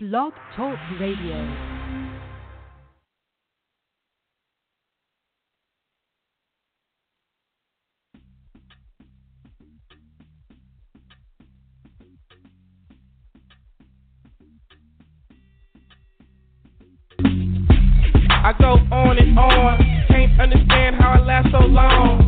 Blog Talk Radio. I go on and on, can't understand how I last so long.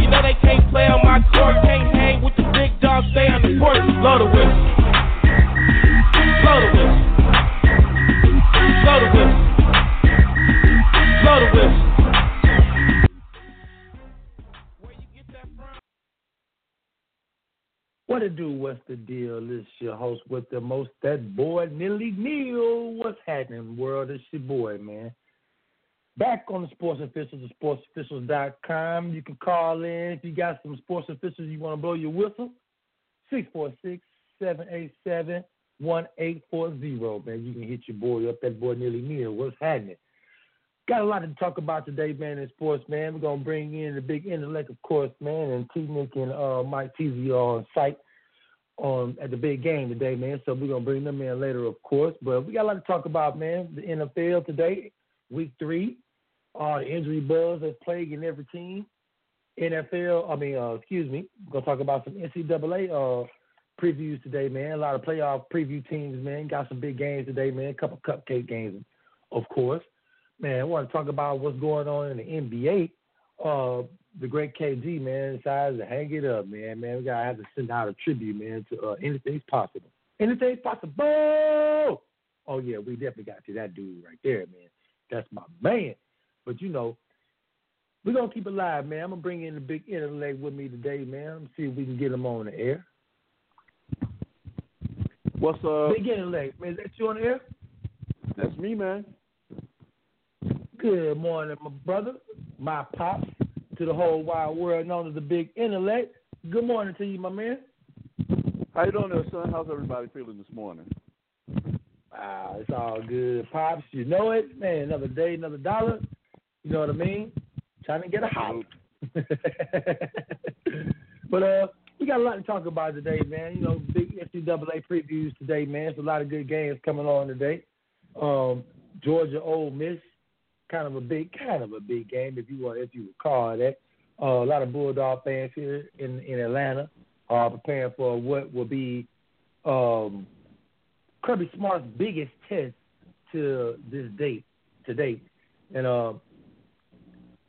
Know they can't play on my court, can't hang with the big dogs, stay on the blow the whistle. What it do? What's the deal? This your host with the most, that boy Nilly Neal. What's happening, world? It's your boy, man. Back on the Sports Officials, at sportsofficials.com. You can call in if you got some sports officials you want to blow your whistle. 646 787 1840, man. You can hit your boy up, that boy nearly near. What's happening? Got a lot to talk about today, man, in sports, man. We're going to bring in the big intellect, of course, man, and T. Nick and uh, Mike are on site on at the big game today, man. So we're going to bring them in later, of course. But we got a lot to talk about, man. The NFL today, week three, uh, the injury buzz that's plaguing every team. NFL, I mean, uh, excuse me, we're going to talk about some NCAA uh, previews today, man. A lot of playoff preview teams, man. Got some big games today, man. A couple cupcake games, of course. Man, I want to talk about what's going on in the NBA. Uh, the great KG, man, decides to hang it up, man. Man, we gotta have to send out a tribute, man, to uh, anything's possible. Anything's possible. Oh yeah, we definitely got to that dude right there, man. That's my man. But you know, we're gonna keep it live, man. I'm gonna bring in the big intellect with me today, man. See if we can get him on the air. What's up? Big intellect, man. Is that you on the air? That's me, man. Good morning, my brother, my pops, to the whole wide world known as the big intellect. Good morning to you, my man. How you doing there, son? How's everybody feeling this morning? Wow, it's all good. Pops, you know it. Man, another day, another dollar. You know what I mean? Trying to get a house. but uh we got a lot to talk about today, man. You know, big NCAA previews today, man. There's a lot of good games coming on today. Um, Georgia Ole Miss, kind of a big, kind of a big game if you want, if you recall that. Uh, a lot of Bulldog fans here in in Atlanta are preparing for what will be um, Kirby Smart's biggest test to this date, to date, and uh,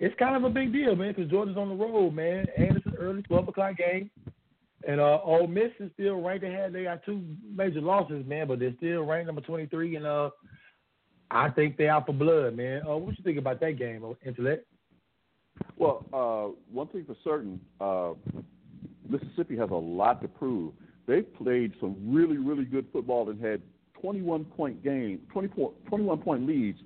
it's kind of a big deal, man, because Georgia's on the road, man, and it's an early twelve o'clock game. And uh, Ole Miss is still ranked ahead. They got two major losses, man, but they're still ranked number 23. And uh, I think they're out for blood, man. Uh, what you think about that game, Intellect? Well, uh, one thing for certain, uh, Mississippi has a lot to prove. They've played some really, really good football and had 21 point game, 24, 21 point leads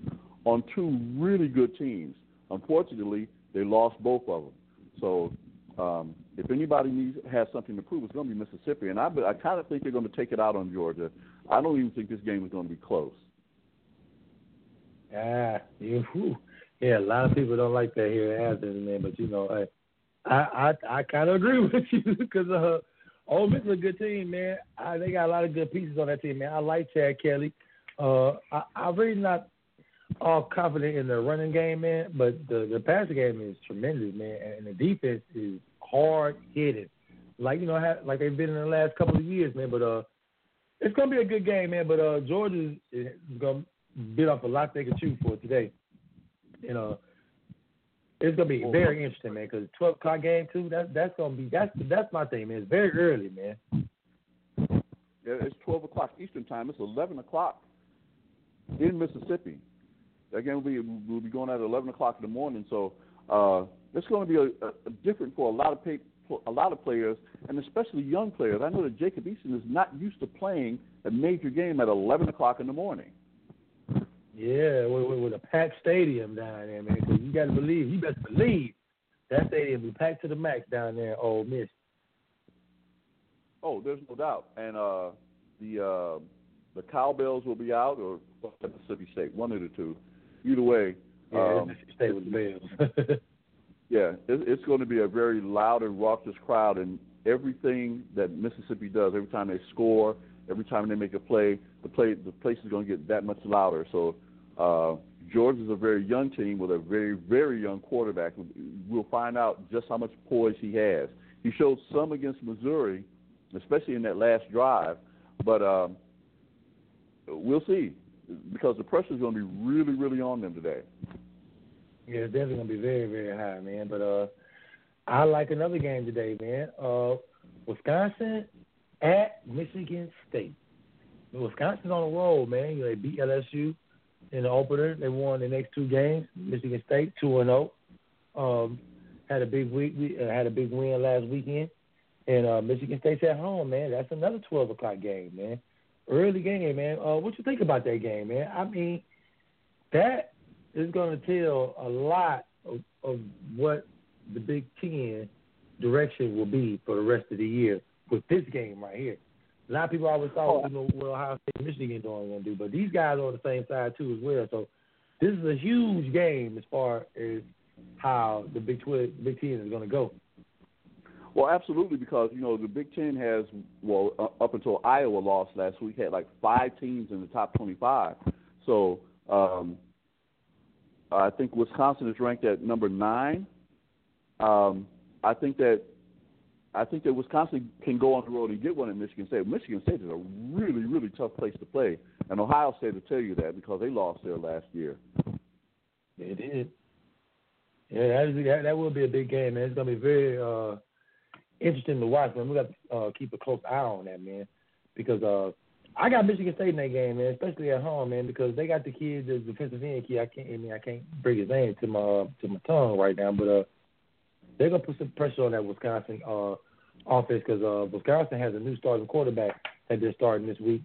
on two really good teams. Unfortunately, they lost both of them. So um, if anybody needs has something to prove, it's going to be Mississippi, and I, I kind of think they're going to take it out on Georgia. I don't even think this game is going to be close. Ah, yeah, yeah. A lot of people don't like that here in Athens, man. But you know, I I I, I kind of agree with you because uh, Ole Miss is a good team, man. I, they got a lot of good pieces on that team, man. I like Chad Kelly. Uh, I, I'm really not all confident in the running game, man, but the the passing game is tremendous, man, and the defense is hard hitting, like you know, like they've been in the last couple of years, man. But uh, it's gonna be a good game, man. But uh, Georgia is gonna bit off a lot they can chew for today. You know, it's gonna be very interesting, man. Because twelve o'clock game too. That's that's gonna be that's that's my thing, man. It's very early, man. Yeah, it's 12 o'clock Eastern time. It's 11 o'clock in Mississippi. That game will be will be going at 11 o'clock in the morning. So uh, it's going to be a, a different for a lot of pay, a lot of players, and especially young players. I know that Jacob Eason is not used to playing a major game at 11 o'clock in the morning. Yeah, with, with, with a packed stadium down there, man. Cause you got to believe, you best believe that stadium will be packed to the max down there, Ole Miss. Oh, there's no doubt. And uh, the uh, the Cowbells will be out, or Mississippi State, one of the two. Either way, yeah, um, State with the Bells. yeah, it, it's going to be a very loud and raucous crowd, and everything that Mississippi does, every time they score, every time they make a play, the play the place is going to get that much louder. So uh, Georgia's a very young team with a very very young quarterback. We'll find out just how much poise he has. He showed some against Missouri, especially in that last drive, but um, we'll see because the pressure is going to be really really on them today. Yeah, it's definitely going to be very very high, man. But uh, I like another game today, man. Uh, Wisconsin at Michigan State. Wisconsin's on the roll, man. You know, they beat LSU in the opener. They won the next two games. Michigan State two and zero. Um, had a big week. We uh, had a big win last weekend, and uh, Michigan State's at home, man. That's another twelve o'clock game, man. Early game, man. Uh, what you think about that game, man? I mean, that is going to tell a lot of, of what the Big Ten direction will be for the rest of the year with this game right here. A lot of people always thought, oh. you know, what Ohio State, Michigan doing going to do, but these guys are on the same side too as well. So this is a huge game as far as how the Big Twelve, Big Ten is going to go. Well, absolutely, because you know the Big Ten has well uh, up until Iowa lost last week had like five teams in the top twenty-five. So um, I think Wisconsin is ranked at number nine. Um, I think that I think that Wisconsin can go on the road and get one at Michigan State. Michigan State is a really, really tough place to play, and Ohio State will tell you that because they lost there last year. They did. Yeah, that, is, that, will be a big game, man. It's going to be very uh, interesting to watch, man. We got to uh, keep a close eye on that, man, because uh, I got Michigan State in that game, man, especially at home, man, because they got the kid, the defensive end kid. I can't, I mean, I can't bring his name to my to my tongue right now, but uh, they're gonna put some pressure on that Wisconsin uh, offense because uh, Wisconsin has a new starting quarterback that they're starting this week,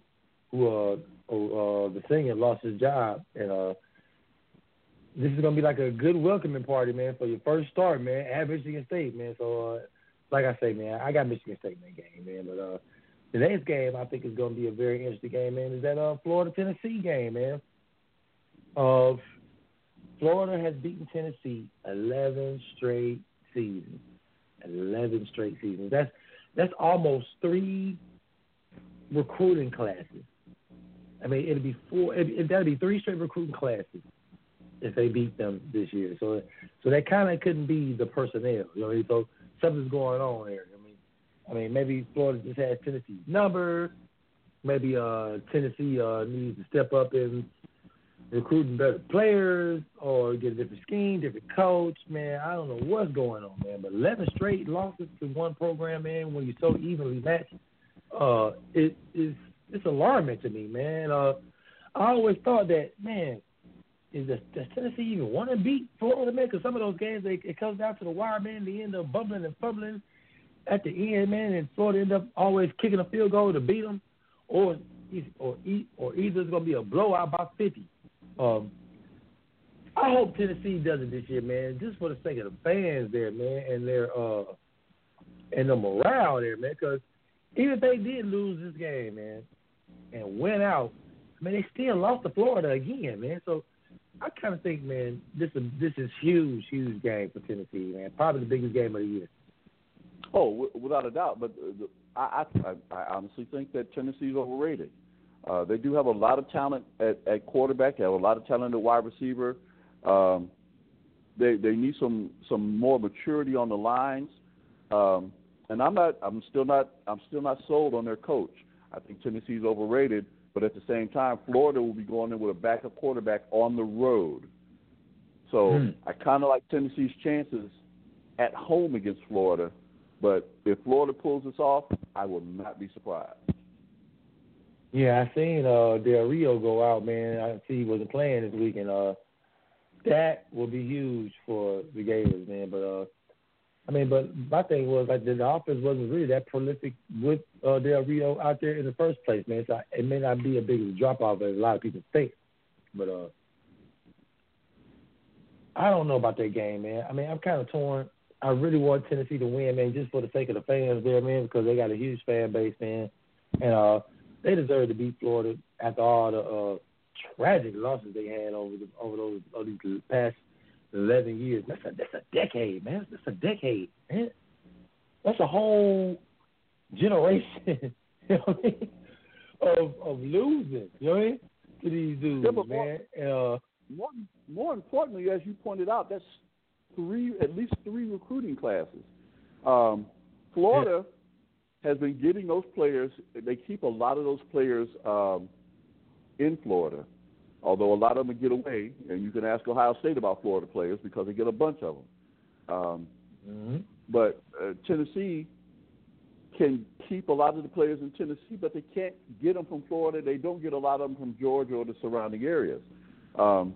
who uh, uh, the senior lost his job, and uh, this is gonna be like a good welcoming party, man, for your first start, man, at Michigan State, man. So, uh, like I say, man, I got Michigan State in that game, man. But uh, the next game I think is gonna be a very interesting game, man. Is that uh, Florida Tennessee game, man? Of uh, Florida has beaten Tennessee eleven straight seasons. Eleven straight seasons. That's that's almost three recruiting classes. I mean, it'd be four. It, it, that'd be three straight recruiting classes if they beat them this year. So, so that kind of couldn't be the personnel. You know, so something's going on there. I mean, I mean, maybe Florida just has Tennessee's number. Maybe uh, Tennessee uh, needs to step up and recruiting better players or get a different scheme, different coach. Man, I don't know what's going on, man. But 11 straight losses to one program, man, when you're so evenly matched, uh, it is it's alarming to me, man. Uh, I always thought that, man, is does, does Tennessee even want to beat Florida, man? Because some of those games, they, it comes down to the wire, man. They end up bumbling and fumbling at the end, man, and Florida end up always kicking a field goal to beat them, or or or either it's gonna be a blowout by 50. Um, I hope Tennessee does it this year, man, just for the sake of the fans there, man, and their uh and the morale there, man. Because even if they did lose this game, man, and went out, I mean, they still lost to Florida again, man. So I kind of think, man, this is this is huge, huge game for Tennessee, man. Probably the biggest game of the year. Oh, without a doubt. But uh, I, I I honestly think that Tennessee is overrated. Uh, they do have a lot of talent at, at quarterback. They have a lot of talent at wide receiver. Um, they they need some some more maturity on the lines. Um, and I'm not I'm still not I'm still not sold on their coach. I think Tennessee's overrated, but at the same time, Florida will be going in with a backup quarterback on the road. So hmm. I kind of like Tennessee's chances at home against Florida. But if Florida pulls this off, I will not be surprised. Yeah, I seen uh Del Rio go out, man. I see he wasn't playing this week, and uh, that will be huge for the Gators, man. But uh, I mean, but my thing was like the offense wasn't really that prolific with uh, Del Rio out there in the first place, man. So it may not be a big drop off as a lot of people think, but uh, I don't know about that game, man. I mean, I'm kind of torn. I really want Tennessee to win, man, just for the sake of the fans there, man, because they got a huge fan base, man, and uh, they deserve to beat Florida after all the uh, tragic losses they had over the over those over these past eleven years. That's a that's a decade, man. That's a decade, man. That's a whole generation, you know what I mean? Of of losing, you know what I mean? To these dudes, yeah, man. More, uh, more more importantly, as you pointed out, that's three at least three recruiting classes. Um, Florida yeah. has been getting those players. They keep a lot of those players um, in Florida although a lot of them get away, and you can ask Ohio State about Florida players because they get a bunch of them. Um, mm-hmm. But uh, Tennessee can keep a lot of the players in Tennessee, but they can't get them from Florida. They don't get a lot of them from Georgia or the surrounding areas. Um,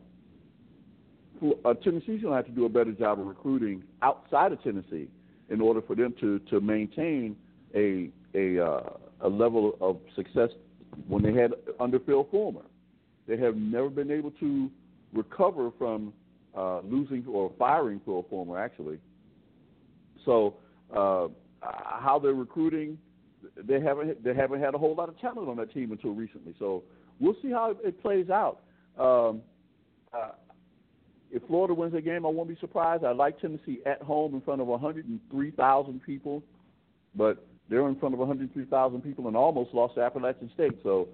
uh, Tennessee's going to have to do a better job of recruiting outside of Tennessee in order for them to to maintain a a uh, a level of success when they had under Phil Fulmer. They have never been able to recover from uh, losing or firing a Fulmer actually. So, uh, how they're recruiting, they haven't they haven't had a whole lot of talent on that team until recently. So we'll see how it plays out. Um, uh, if Florida wins the game, I won't be surprised. I like Tennessee at home in front of 103,000 people, but they're in front of 103,000 people and almost lost to Appalachian State. So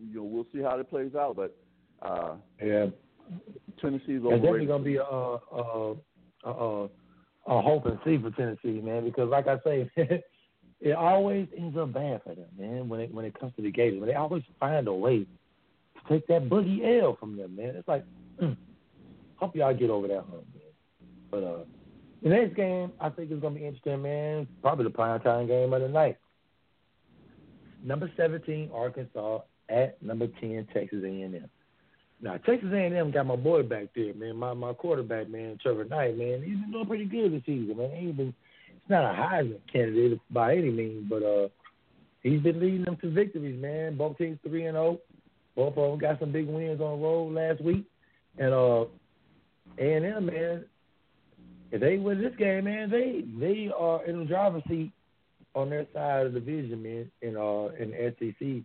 you know, we'll see how it plays out. But uh, yeah, Tennessee's overrated. It's definitely gonna be a, a, a, a, a hope and see for Tennessee, man. Because like I say, it always ends up bad for them, man. When it when it comes to the Gators, they always find a way to take that boogie L from them, man. It's like, mm, hope y'all get over that hump, man. But uh, the next game, I think is gonna be interesting, man. Probably the prime time game of the night. Number 17, Arkansas at number 10, Texas A&M. Now, Texas A&M got my boy back there, man. My my quarterback, man, Trevor Knight, man. He's been doing pretty good this season, man. He's been, he's not a Heisman candidate by any means, but uh, he's been leading them to victories, man. Both teams three and zero. Oh. Both of them got some big wins on the road last week, and uh, A&M, man. If they win this game, man, they they are in the driver's seat on their side of the division, man, in uh in the SEC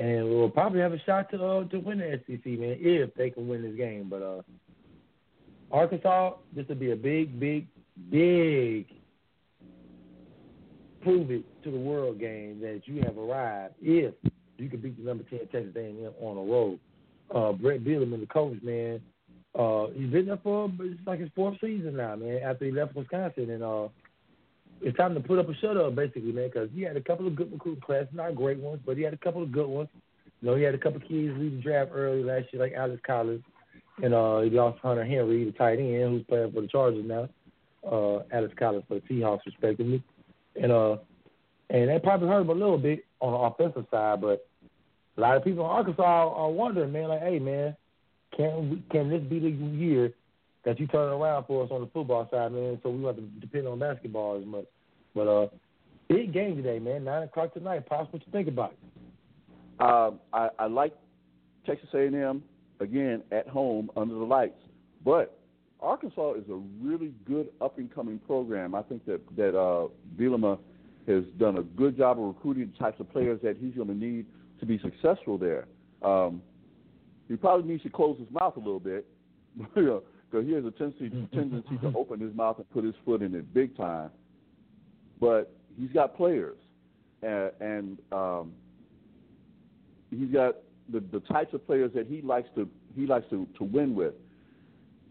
and we'll probably have a shot to uh, to win the SEC, man, if they can win this game. But uh, Arkansas, this will be a big, big, big prove it to the world game that you have arrived if you can beat the number ten Texas A&M on the road. Uh, Bret Bielema, the coach, man, uh, he's been there for it's like his fourth season now, man. After he left Wisconsin, and uh, it's time to put up a shut up, basically, man, because he had a couple of good recruiting classes, not great ones, but he had a couple of good ones. You know, he had a couple of kids leave the draft early last year, like Alex Collins, and uh, he lost Hunter Henry, the tight end, who's playing for the Chargers now. Uh, Alex Collins for the Seahawks, respectively, and uh, and that probably hurt him a little bit on the offensive side, but a lot of people in Arkansas are wondering, man, like, hey, man, can we, can this be the year that you turn around for us on the football side, man. So we don't have to depend on basketball as much. But uh, big game today, man. Nine o'clock tonight. What you think about? Um, I, I like Texas A&M again at home under the lights, but Arkansas is a really good up and coming program. I think that that uh, Bielema has done a good job of recruiting the types of players that he's going to need to be successful there. Um, he probably needs to close his mouth a little bit. because he has a tendency mm-hmm. tendency to open his mouth and put his foot in it big time. But he's got players, and, and um, he's got the the types of players that he likes to he likes to to win with.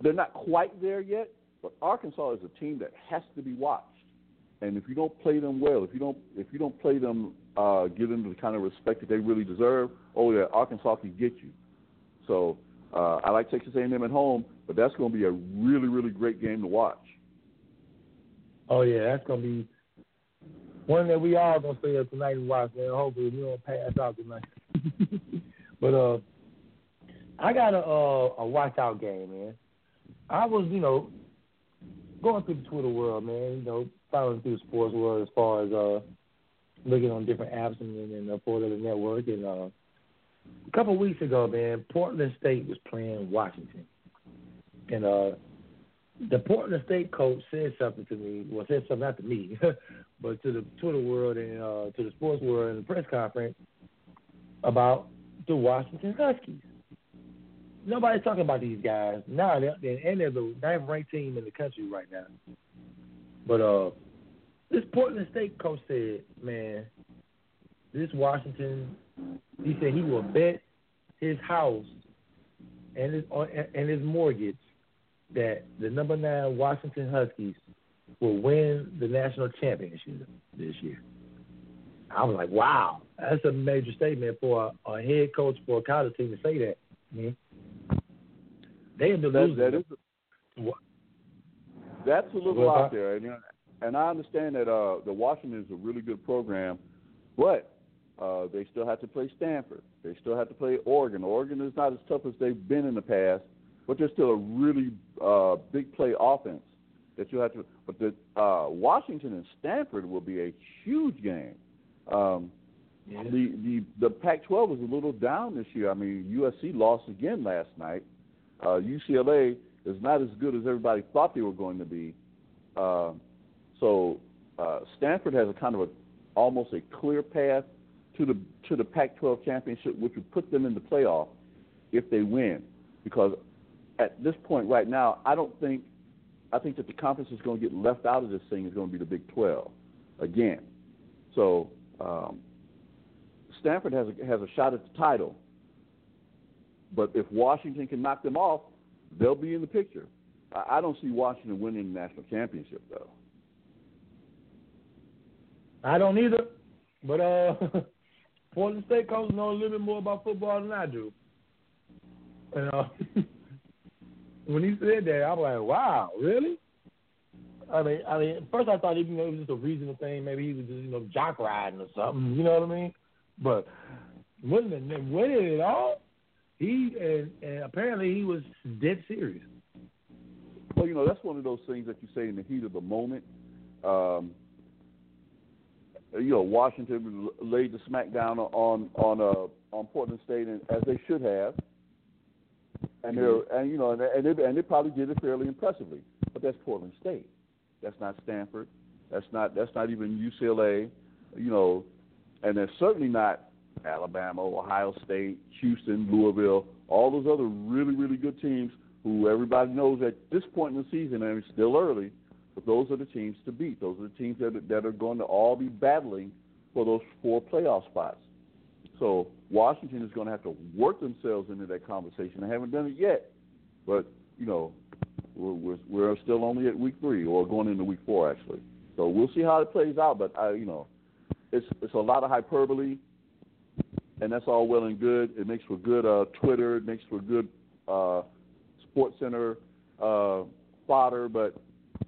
They're not quite there yet, but Arkansas is a team that has to be watched. And if you don't play them well, if you don't if you don't play them, uh, give them the kind of respect that they really deserve, oh yeah, Arkansas can get you. So uh, I like Texas A&M at home, but that's going to be a really, really great game to watch. Oh yeah, that's going to be one that we all gonna stay up tonight and watch, man. Hopefully we don't pass out tonight. but uh, I got a uh, a watch out game, man. I was, you know, going through the Twitter world, man. You know, following through the sports world as far as uh, looking on different apps and, and, uh, the network, and uh, a couple of weeks ago, man, Portland State was playing Washington. and uh, the Portland State coach said something to me. Well, said something not to me, but to the Twitter world and uh, to the sports world in the press conference about the Washington Huskies. Nobody's talking about these guys now, they're, and they're the ninth ranked team in the country right now. But uh, this Portland State coach said, "Man, this Washington," he said he will bet his house and his and his mortgage that the number nine Washington Huskies will win the national championship this year. I was like, wow, that's a major statement for a, a head coach for a college team to say that. Mm-hmm. They have been that, losing. That is a, that's a little well, out there, and, and I understand that uh, the Washington is a really good program, but uh, they still have to play Stanford. They still have to play Oregon. Oregon is not as tough as they've been in the past, but they're still a really uh, big play offense that you have to. But the uh, Washington and Stanford will be a huge game. Um, yeah. The the the Pac-12 was a little down this year. I mean, USC lost again last night. Uh, UCLA is not as good as everybody thought they were going to be. Uh, so uh, Stanford has a kind of a almost a clear path to the to the Pac-12 championship, which would put them in the playoff if they win. Because at this point right now, I don't think I think that the conference is going to get left out of this thing is going to be the Big 12 again. So um, Stanford has a, has a shot at the title, but if Washington can knock them off, they'll be in the picture. I, I don't see Washington winning the national championship though. I don't either, but uh, Portland State coaches know a little bit more about football than I do. And uh, when he said that, I was like, "Wow, really?" I mean, I mean, first I thought even though it was just a reasonable thing, maybe he was just you know jock riding or something. You know what I mean? But winning, winning it all, he and, and apparently he was dead serious. Well, you know that's one of those things that you say in the heat of the moment. Um, you know, Washington laid the smackdown on on uh, on Portland State, and, as they should have. And they're mm-hmm. and you know and they and they probably did it fairly impressively, but that's Portland State. That's not Stanford. That's not that's not even UCLA. You know, and they're certainly not Alabama, Ohio State, Houston, Louisville, all those other really really good teams who everybody knows at this point in the season, and it's still early, those are the teams to beat. Those are the teams that are, that are going to all be battling for those four playoff spots. So Washington is going to have to work themselves into that conversation. They haven't done it yet, but you know we're, we're, we're still only at week three or going into week four actually. So we'll see how it plays out. But I, you know, it's it's a lot of hyperbole, and that's all well and good. It makes for good uh, Twitter. It makes for good uh, Sports Center uh, fodder, but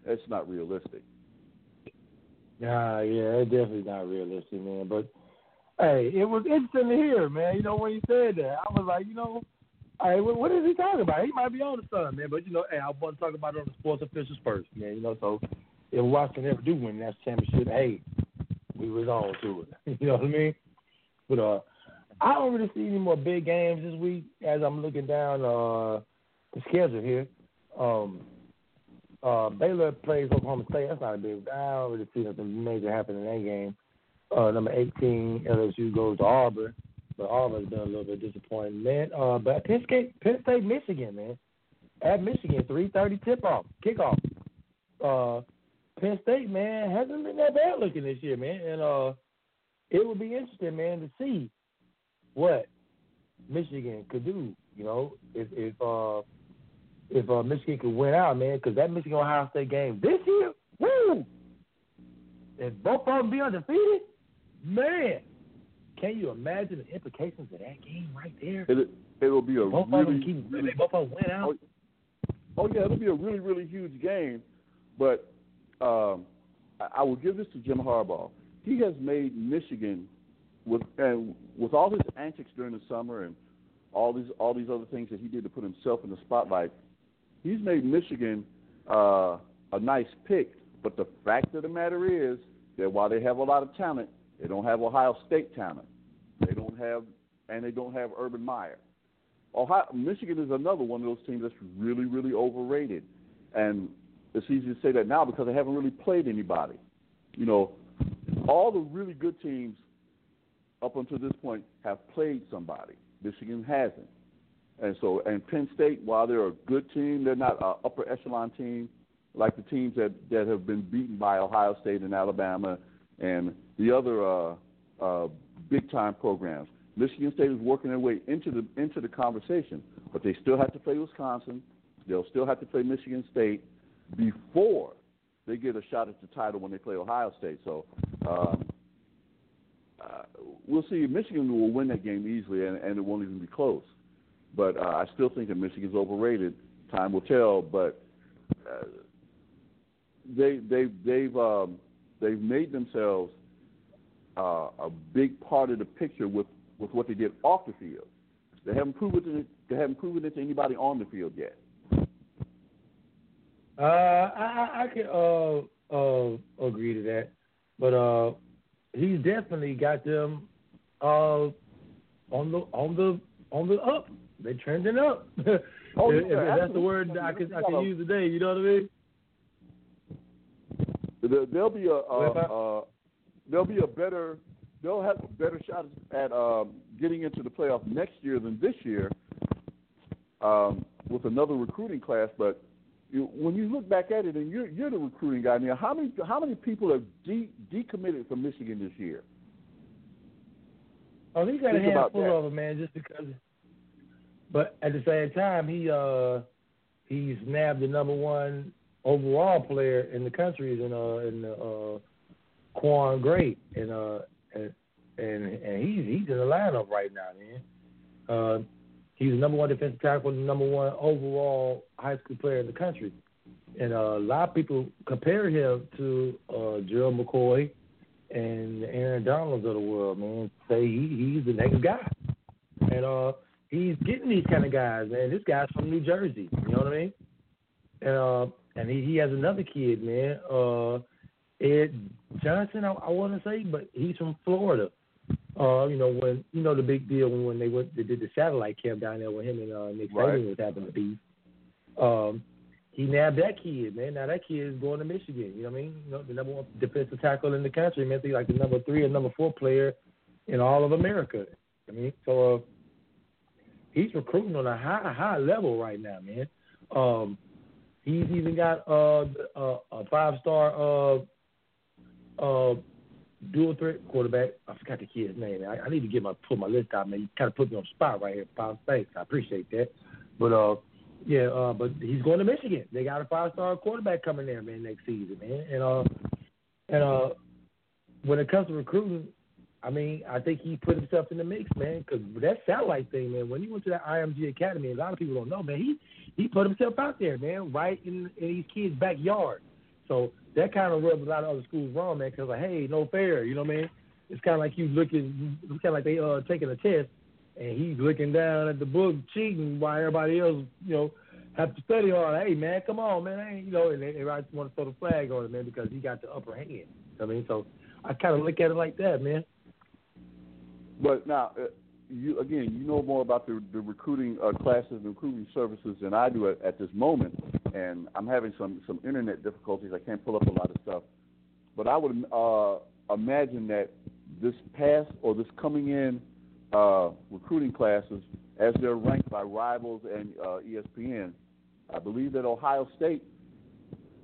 it's not realistic. Nah, yeah, it's definitely not realistic, man. But hey, it was interesting to hear, man. You know, when he said that, I was like, you know, hey, what, is he talking about? He might be on the sun, man. But you know, hey, I want to talk about it on the sports officials first, man. You know, so if Washington ever do win that championship, hey, we was on to it. you know what I mean? But uh, I don't really see any more big games this week as I'm looking down uh the schedule here. Um, uh, Baylor plays Oklahoma State. That's not a big. I don't really see nothing major happen in that game. Uh, number 18, LSU goes to Auburn, but Auburn's been a little bit disappointing, man. Uh, but Penn State, Penn State, Michigan, man, at Michigan, 3:30 tip off, kickoff. Uh, Penn State, man, hasn't been that bad looking this year, man, and uh, it would be interesting, man, to see what Michigan could do. You know, if if uh if uh, Michigan could win out, man, because that Michigan Ohio State game this year, woo! If both of them be undefeated, man, can you imagine the implications of that game right there? It it will be a both really, of them keep, really, both of them win out. Oh, oh, yeah, it'll be a really really huge game, but um, I, I will give this to Jim Harbaugh. He has made Michigan with and with all his antics during the summer and all these all these other things that he did to put himself in the spotlight he's made Michigan uh, a nice pick. But the fact of the matter is that while they have a lot of talent, they don't have Ohio State talent. They don't have, and they don't have Urban Meyer. Ohio, Michigan is another one of those teams that's really, really overrated, and it's easy to say that now because they haven't really played anybody. You know, all the really good teams up until this point have played somebody. Michigan hasn't, and so and Penn State, while they're a good team, they're not an upper echelon team like the teams that that have been beaten by Ohio State and Alabama and the other uh, uh, big time programs. Michigan State is working their way into the into the conversation, but they still have to play Wisconsin. They'll still have to play Michigan State before they get a shot at the title when they play Ohio State. So um, uh, we'll see. Michigan will win that game easily, and, and it won't even be close. But uh, I still think that Michigan's overrated. Time will tell. But uh, they they they've um, they've made themselves uh, a big part of the picture with with what they did off the field. They haven't proven it. They haven't proven it to anybody on the field yet. Uh, I, I can uh, uh, agree to that, but uh, he's definitely got them uh, on the on the on the up. They're trending up. Oh, if, yeah, if that's the word I can I can use today. You know what I mean? There'll be a, a, a there'll be a better they'll have a better shot at um, getting into the playoff next year than this year um, with another recruiting class. But you, when you look back at it, and you're, you're the recruiting guy now, how many how many people have de- decommitted from Michigan this year? Oh, he got Think a handful of them, man, just because. But at the same time, he uh he's nabbed the number one overall player in the country in uh in uh Rashan Gary and uh and and he's he's in the lineup right now, man. Uh he's the number one defensive tackle, the number one overall high school player in the country. And uh, a lot of people compare him to uh Gerald McCoy and Aaron Donalds of the world, man. Say he he's the next guy. And uh he's getting these kind of guys, man. This guy's from New Jersey, you know what I mean? And uh and he, he has another kid, man. Uh Ed Johnson, I, I want to say, but he's from Florida. Uh, you know when you know the big deal when, when they went they did the satellite camp down there with him and uh, Nick right. Saban was having the beef. Um, he nabbed that kid, man. Now that kid is going to Michigan. You know what I mean? You know the number one defensive tackle in the country, man. He's like the number three or number four player in all of America. I mean, so uh, he's recruiting on a high high level right now, man. Um, he's even got uh, a, a five star uh, uh, dual threat quarterback. I forgot the kid's name. I, I need to get my put my list out, man. You kind of put me on spot right here. Five thanks. I appreciate that. But uh, yeah, uh, but he's going to Michigan. They got a five star quarterback coming there, man, next season, man. And uh, and uh, when it comes to recruiting, I mean, I think he put himself in the mix, man. Because that satellite thing, man. When he went to that IMG Academy, a lot of people don't know, man. He he put himself out there, man, right in, in these kids' backyard. So that kind of rubs a lot of other schools wrong, man. Because like, hey, no fair, you know what I mean? It's kind of like you looking, it's kind of like they uh taking a test, and he's looking down at the book cheating while everybody else, you know, have to study hard. Hey, man, come on, man, I you know, and everybody just want to throw the flag on it, man, because he got the upper hand. You know I mean, so I kind of look at it like that, man. But now, uh, you again, you know more about the, the recruiting uh, classes and recruiting services than I do at, at this moment, and I'm having some some internet difficulties. I can't pull up a lot of stuff, but I would uh, imagine that this past or this coming in uh, recruiting classes, as they're ranked by Rivals and uh, ESPN, I believe that Ohio State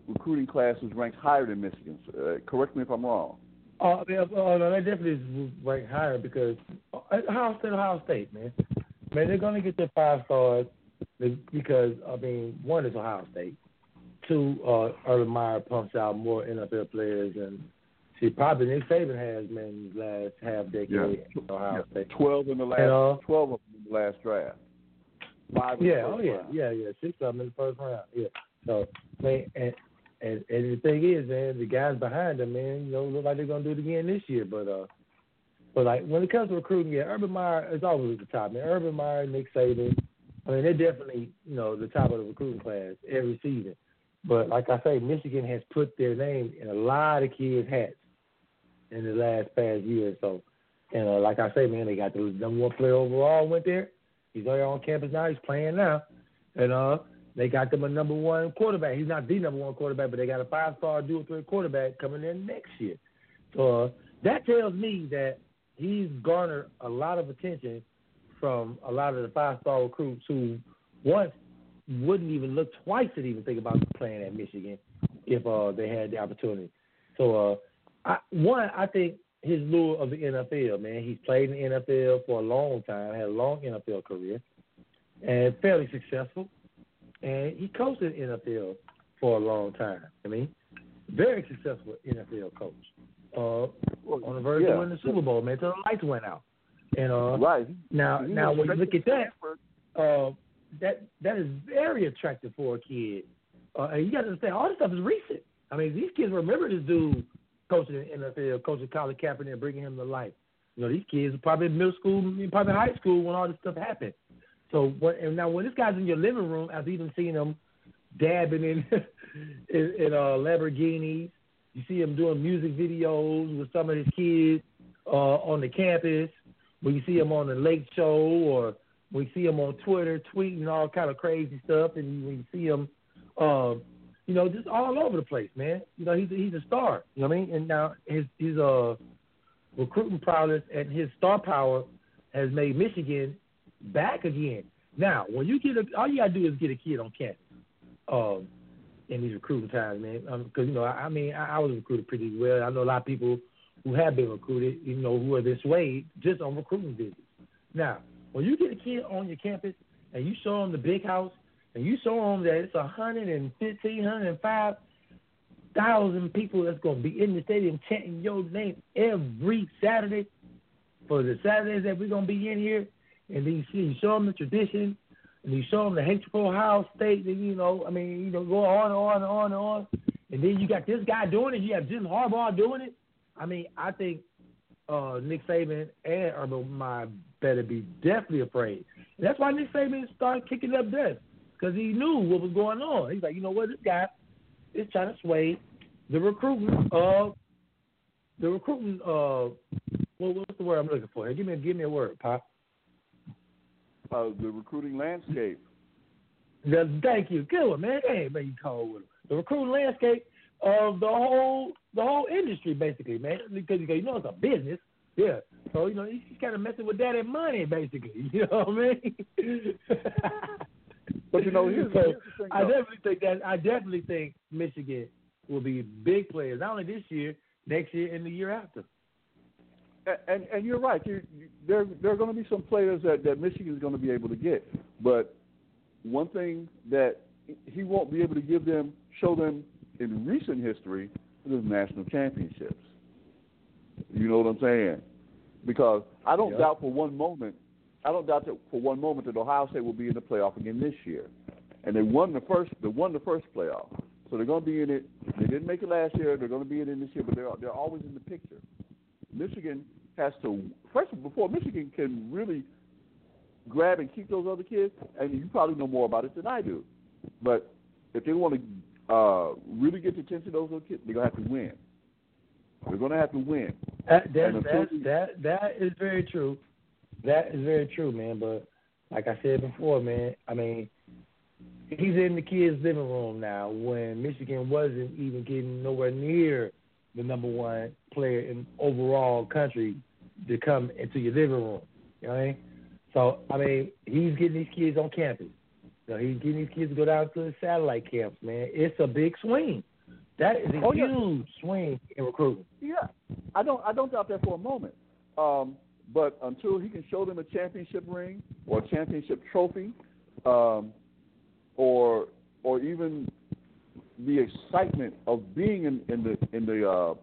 recruiting class is ranked higher than Michigan's. Uh, correct me if I'm wrong. Oh, yeah, oh no, that definitely is ranked higher because uh, Ohio State, Ohio State, man, man, they're gonna get their five stars because I mean, one is Ohio State, two, uh, Urban Meyer pumps out more NFL players, and see, probably Nick Saban has man last half decade yeah. Ohio yeah. State, twelve in the last, and, uh, twelve of them in the last draft, five. yeah, oh yeah, round. yeah, yeah, six of them in the first round, yeah. So, man, and and, and the thing is, man, the guys behind them, man, you know, look like they're gonna do it again this year. But uh, but like when it comes to recruiting, yeah, Urban Meyer is always at the top, man. Urban Meyer, Nick Saban, I mean, they're definitely you know the top of the recruiting class every season. But like I say, Michigan has put their name in a lot of kids' hats in the last past year so. And uh, like I say, man, they got the number one player overall went there. He's there on campus now. He's playing now, and uh, they got them a number one quarterback. He's not the number one quarterback, but they got a five star dual threat quarterback coming in next year. So uh, that tells me that he's garnered a lot of attention from a lot of the five star recruits who once wouldn't even look twice at even think about playing at Michigan if uh, they had the opportunity. So, uh, I, one, I think his lure of the NFL, man. He's played in the NFL for a long time, had a long NFL career, and fairly successful. And he coached in the NFL for a long time. I mean, very successful NFL coach. Uh, on the verge yeah. of winning the Super Bowl, man, until the lights went out. And uh, right now, He now when you look at that, uh, that that is very attractive for a kid. Uh, and you got to understand, all this stuff is recent. I mean, these kids remember this dude coaching in the NFL, coaching Colin Kaepernick, and bringing him to life. You know, these kids are probably in middle school, probably in high school when all this stuff happened. So, what, and now when this guy's in your living room, I've even seen him dabbing in in, in uh, Lamborghinis. You see him doing music videos with some of his kids uh, on the campus. When you see him on the Lake Show, or you see him on Twitter tweeting all kind of crazy stuff, and when you see him, um, you know, just all over the place, man. You know, he's he's a star. You know what I mean? And now his his uh recruiting prowess and his star power has made Michigan back again. Now, when you get a, all you gotta do is get a kid on campus. Um, in these recruiting times, man, because um, you know, I, I mean, I, I was recruited pretty well. I know a lot of people who have been recruited, you know, who are this way just on recruiting visits. Now, when you get a kid on your campus and you show them the big house and you show them that it's a hundred and fifteen, hundred and five thousand people that's going to be in the stadium chanting your name every Saturday for the Saturdays that we're going to be in here, and then you see you show them the tradition, and you show them the hatred for Ohio State, and you know, I mean, you know, go on and on and on and on, and then you got this guy doing it, you have Jim Harbaugh doing it. I mean, I think uh, Nick Saban and Urban Meyer better be definitely afraid. And that's why Nick Saban started kicking up dust because he knew what was going on. He's like, you know what, this guy is trying to sway the recruiting of the recruiting. Uh, well, what's the word I'm looking for? Give me, give me a word, Pop. Uh, the recruiting landscape. The, thank you. Good one, man. Hey, man, you cold with him. The recruiting landscape of the whole the whole industry, basically, man. Because you know it's a business. Yeah. So you know he's kind of messing with that and money, basically. You know what I mean? But you know, here's, so here's the thing. I though. definitely think that I definitely think Michigan will be big players not only this year, next year, and the year after. And and you're right. You, you, there there are going to be some players that that Michigan is going to be able to get, but one thing that he won't be able to give them, show them in recent history, is national championships. You know what I'm saying? Because I don't Yep. doubt for one moment, I don't doubt that for one moment that Ohio State will be in the playoff again this year, and they won the first they won the first playoff, so they're going to be in it. They didn't make it last year. They're going to be in it this year, but they're they're always in the picture. Michigan has to first of all, before Michigan can really grab and keep those other kids, and you probably know more about it than I do. But if they want to uh, really get the attention of those little kids, they're gonna have to win. They're gonna have to win. That that that, that that is very true. That is very true, man. But like I said before, man, I mean, he's in the kids' living room now when Michigan wasn't even getting nowhere near the number one player in overall country to come into your living room. You know what I mean? So I mean, he's getting these kids on campus. You know, he's getting these kids to go down to the satellite camps, man. It's a big swing. That is a Oh, yeah. huge swing in recruiting. Yeah, I don't I don't doubt that for a moment. Um, but until he can show them a championship ring or a championship trophy, um, or or even the excitement of being in, in the in the uh,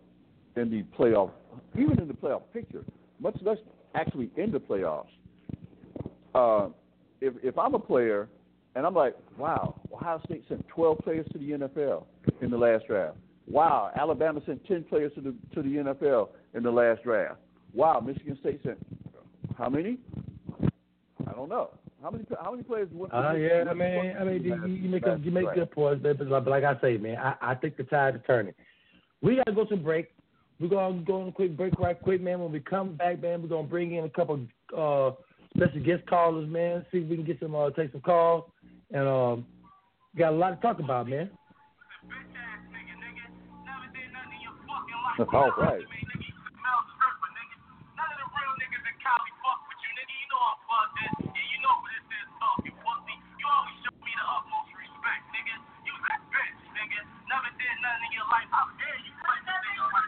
in the playoff, even in the playoff picture, much less actually in the playoffs. Uh, if if I'm a player and I'm like, wow, Ohio State sent 12 players to the NFL in the last draft. Wow, Alabama sent 10 players to the to the NFL in the last draft. Wow, Michigan State sent how many? I don't know. How many how many players went? Uh, yeah, I mean, I mean, you, you make a, you make good points, but but like, but like I say, man, I, I think the tide is turning. We gotta go to break. We're gonna go on a quick break right quick, man. When we come back, man, we're gonna bring in a couple uh, special guest callers, man. See if we can get some uh, take some calls, and um, got a lot to talk about, man. All right. like, how dare you put this thing on my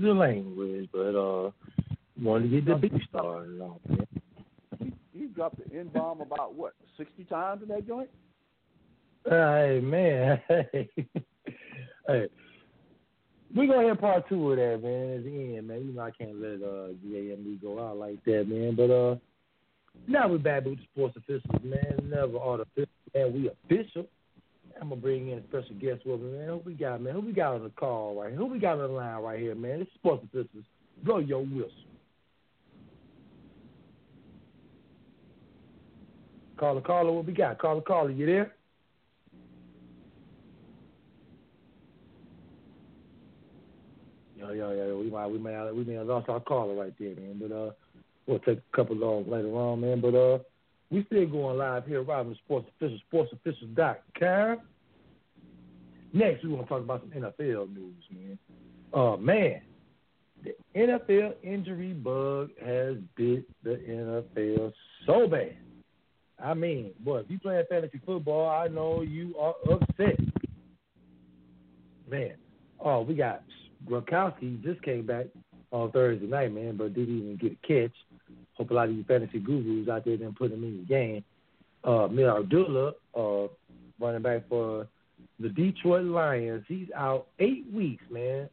excuse the language, but uh, wanted to get the beat started off, man. He, he dropped the N bomb about what sixty times in that joint. hey man, hey, hey. We gonna have part two of that, man. At the end, man. You know I can't let uh GAMB go out like that, man. But uh, now we're back with the sports officials, man. Never artificial, man. We official. I'm gonna bring in a special guest with me, man. Who we got, man? Who we got on the call right here? Who we got on the line right here, man? It's sports officials. Blow your whistle. Caller, caller, what we got? Caller, caller, you there? Yo, yo, yo, we might, we may, have, we may have lost our caller right there, man. But uh, we'll take a couple of later on, man. But uh, we still going live here, Robin Sports Official, sportsofficial.com. Next, we want to talk about some NFL news, man. Uh, man, the NFL injury bug has bit the NFL so bad. I mean, boy, if you play fantasy football, I know you are upset. Man, oh, we got Gronkowski just came back on Thursday night, man, but didn't even get a catch. Hope a lot of you fantasy gurus out there didn't put him in the game. Uh, Ameer Abdullah, uh, running back for the Detroit Lions, he's out eight weeks, man,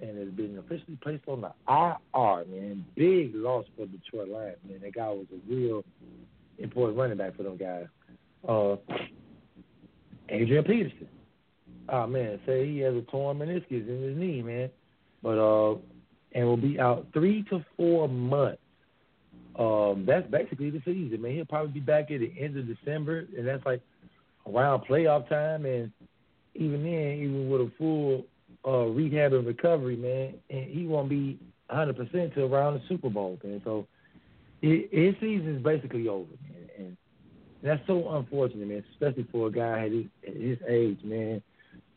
and has been officially placed on the IR, man. Big loss for Detroit Lions, man. That guy was a real important running back for them guys. Uh, Adrian Peterson. Oh man, say he has a torn meniscus in his knee, man. But uh, and will be out three to four months. Um, that's basically the season, man. He'll probably be back at the end of December, and that's like around playoff time. And even then, even with a full uh, rehab and recovery, man, and he won't be 100 percent till around the Super Bowl, man. So it, his season is basically over, man. And that's so unfortunate, man, especially for a guy at his, at his age, man.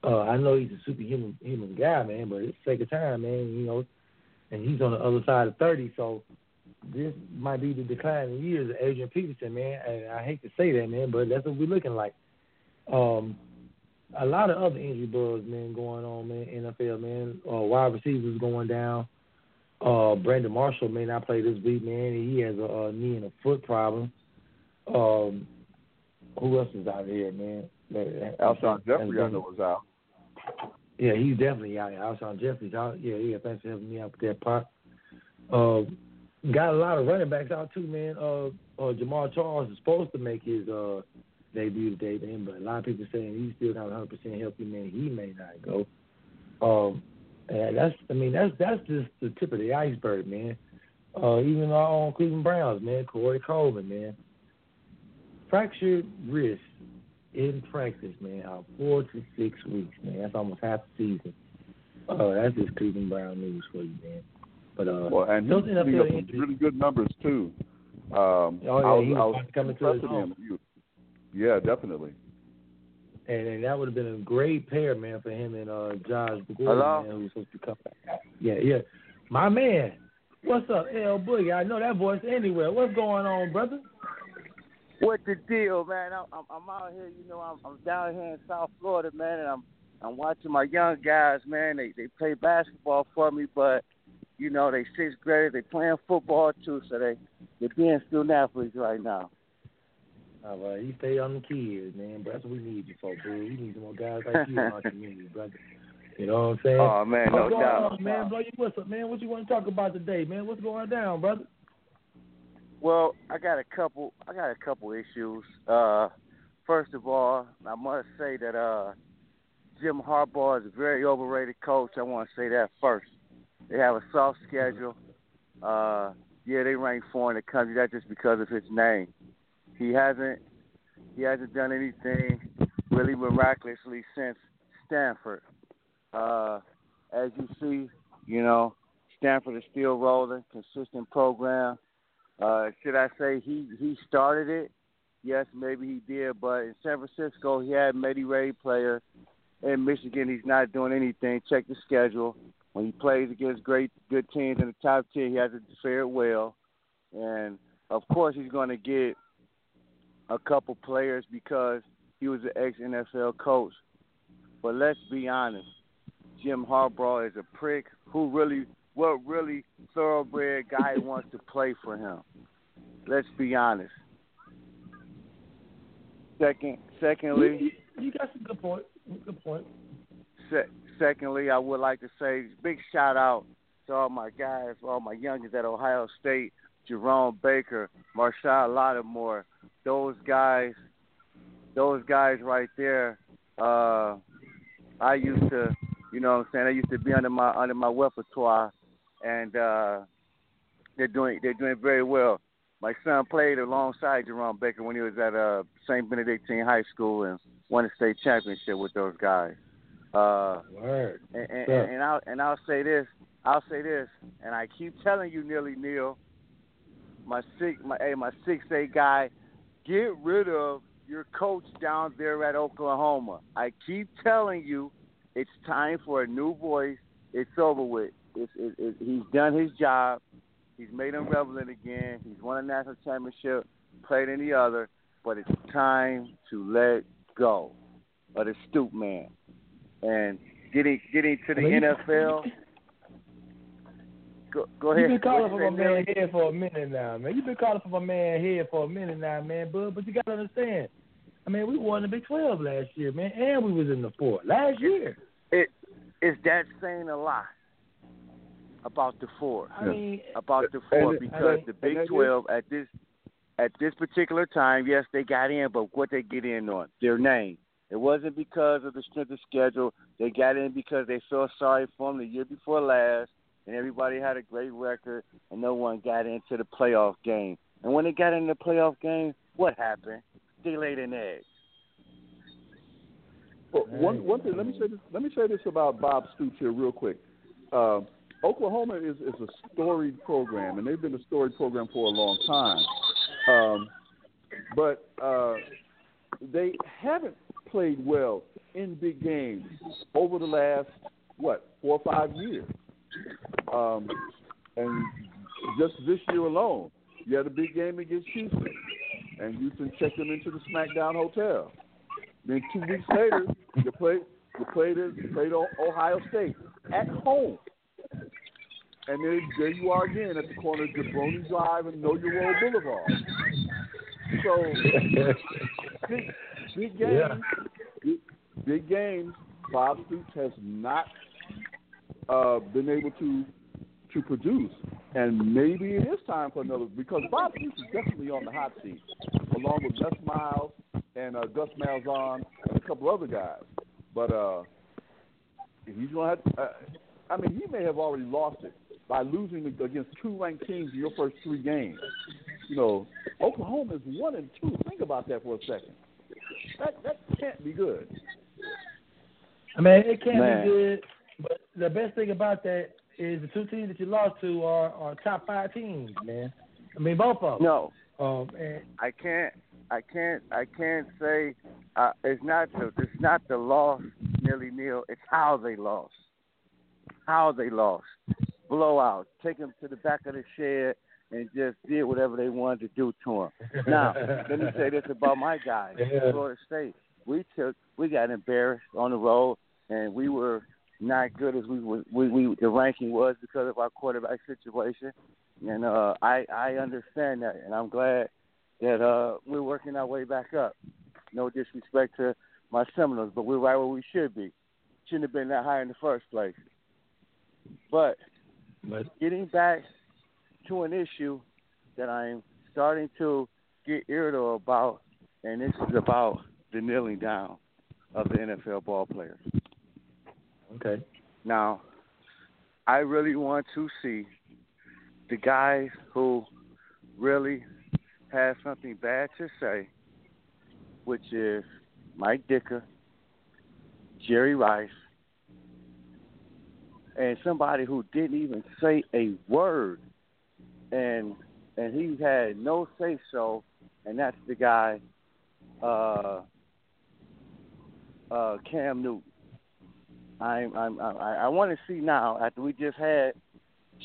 Uh, I know he's a superhuman human guy, man, but it's sake of time, man, you know, and he's on the other side of 30, so this might be the decline in years of Adrian Peterson, man. And I hate to say that, man, but that's what we're looking like. Um, a lot of other injury bugs, man, going on, man. NFL, man. Uh, wide receivers going down. Uh, Brandon Marshall may not play this week, man. He has a, a knee and a foot problem. Um, who else is out here, man? Alshon Jeffery, I know, was out. Yeah, he's definitely out. Alshon Jeffery's out. Yeah, yeah. Thanks for helping me out with that part. Uh, got a lot of running backs out too, man. Uh, uh, Jamaal Charles is supposed to make his uh, debut today, man, but a lot of people saying he's still not 100 percent healthy, man. He may not go. Um, and that's, I mean, that's that's just the tip of the iceberg, man. Uh, even our own Cleveland Browns, man, Corey Coleman, man, fractured wrist in practice, man, out four to six weeks, man. That's almost half the season. Uh, that's just Cleveland Brown news for you, man. But uh, well, and he's putting up really good numbers too. Um, oh yeah, I was, he was, I was coming to his him. Yeah, definitely. And, and that would have been a great pair, man, for him and uh, Josh Hello? man, who's supposed to come back. Yeah, yeah. My man, what's up, L Boogie? I know that voice anywhere. What's going on, brother? What the deal, man? I'm, I'm, I'm out here. You know, I'm, I'm down here in South Florida, man, and I'm I'm watching my young guys, man. They they play basketball for me, but you know they sixth graders. They playing football too, so they they're being student athletes right now. All right, you stay on the kids, man. But that's what we need you for, bro. We need some more guys like you in our community, brother. You know what I'm saying? Oh man, What's no going doubt. on, man? Blow your whistle, man. What you want to talk about today, man? What's going down, brother? Well, I got a couple. I got a couple issues. Uh, first of all, I must say that uh, Jim Harbaugh is a very overrated coach. I want to say that first. They have a soft schedule. Uh, yeah, they rank four in the country. That's just because of his name. He hasn't. He hasn't done anything really miraculously since Stanford. Uh, as you see, you know, Stanford is still rolling, consistent program. Uh, should I say he he started it? Yes, maybe he did, but in San Francisco he had Medi Ray player. In Michigan, he's not doing anything. Check the schedule. When he plays against great good teams in the top ten, he hasn't fared well. And of course, he's going to get a couple players because he was an ex NFL coach. But let's be honest, Jim Harbaugh is a prick who really what really thoroughbred guy wants to play for him. Let's be honest. Second, secondly, you got some good point. Good point. Se- secondly, I would like to say big shout out to all my guys, all my youngins at Ohio State, Jerome Baker, Marshon Lattimore, those guys, those guys right there. Uh, I used to, you know, what I'm saying, I used to be under my under my repertoire, and uh, they're doing they're doing very well. My son played alongside Jerome Baker when he was at uh, St. Benedictine High School and won a state championship with those guys. Uh, Word. and, and, Sure. and I'll and I'll say this, I'll say this, and I keep telling you, Nearly Neil, my six, my hey, my six A guy, get rid of your coach down there at Oklahoma. I keep telling you, it's time for a new voice. It's over with. It's, it, it, he's done his job. He's made them relevant again. He's won a national championship, played any other, but it's time to let go of the stoop man. And getting getting to the NFL. Go, go You've been calling for you my man Millie? here for a minute now, man. You've been calling for my man here for a minute now, man. But but you gotta understand. I mean, we won the Big Twelve last year, man, and we was in the four last year. It is that saying a lot about the four. I mean, about the four And- because and- the Big that is- Twelve at this at this particular time, yes, they got in, but what they get in on their name. It wasn't because of the strength of schedule. They got in because they felt sorry for them the year before last, and everybody had a great record, and no one got into the playoff game. And when they got in the playoff game, what happened? They laid an egg. But one one thing, let me say this. Let me say this about Bob Stoops here, real quick. Uh, Oklahoma is is a storied program, and they've been a storied program for a long time. Um, but uh, they haven't played well in big games over the last what four or five years. Um, and just this year alone, you had a big game against Houston, and Houston checked them into the SmackDown Hotel. Then two weeks later, you played you played you played Ohio State at home, and then there you are again at the corner of Jabroni Drive and Know Your Boulevard. So big, big games, Yeah. big, big games. Bob Stoops has not uh, been able to to produce, and maybe it is time for another because Bob Stoops is definitely on the hot seat, along with Les Miles and uh, Gus Malzahn and a couple other guys. But uh, he's going to have. Uh, I mean, he may have already lost it by losing against two ranked teams in your first three games. You know, Oklahoma is one and two. Think about that for a second. That that can't be good. I mean, it can Man. be good, but the best thing about that is the two teams that you lost to are, are top five teams, man. I mean, both of them. No, Um, and I can't, I can't, I can't say uh, it's not the it's not the loss nearly nil. It's how they lost, how they lost, blowout. Take them to the back of the shed and just did whatever they wanted to do to them. Now, let me say this about my guys, Yeah. Florida State. We took, we got embarrassed on the road, and we were not good as we were. We, we the ranking was because of our quarterback situation, and uh, I I understand that, and I'm glad that uh, we're working our way back up. No disrespect to my Seminoles, but we're right where we should be. Shouldn't have been that high in the first place. But but getting back to an issue that I'm starting to get irritable about, and this is about the kneeling down of the NFL ball players. Okay, Now, I really want to see the guys who really have something bad to say, which is Mike Ditka, Jerry Rice, and somebody who didn't even say a word, and and he had no say so, and that's the guy, uh, uh, Cam Newton. I'm, I'm, I, I want to see now after we just had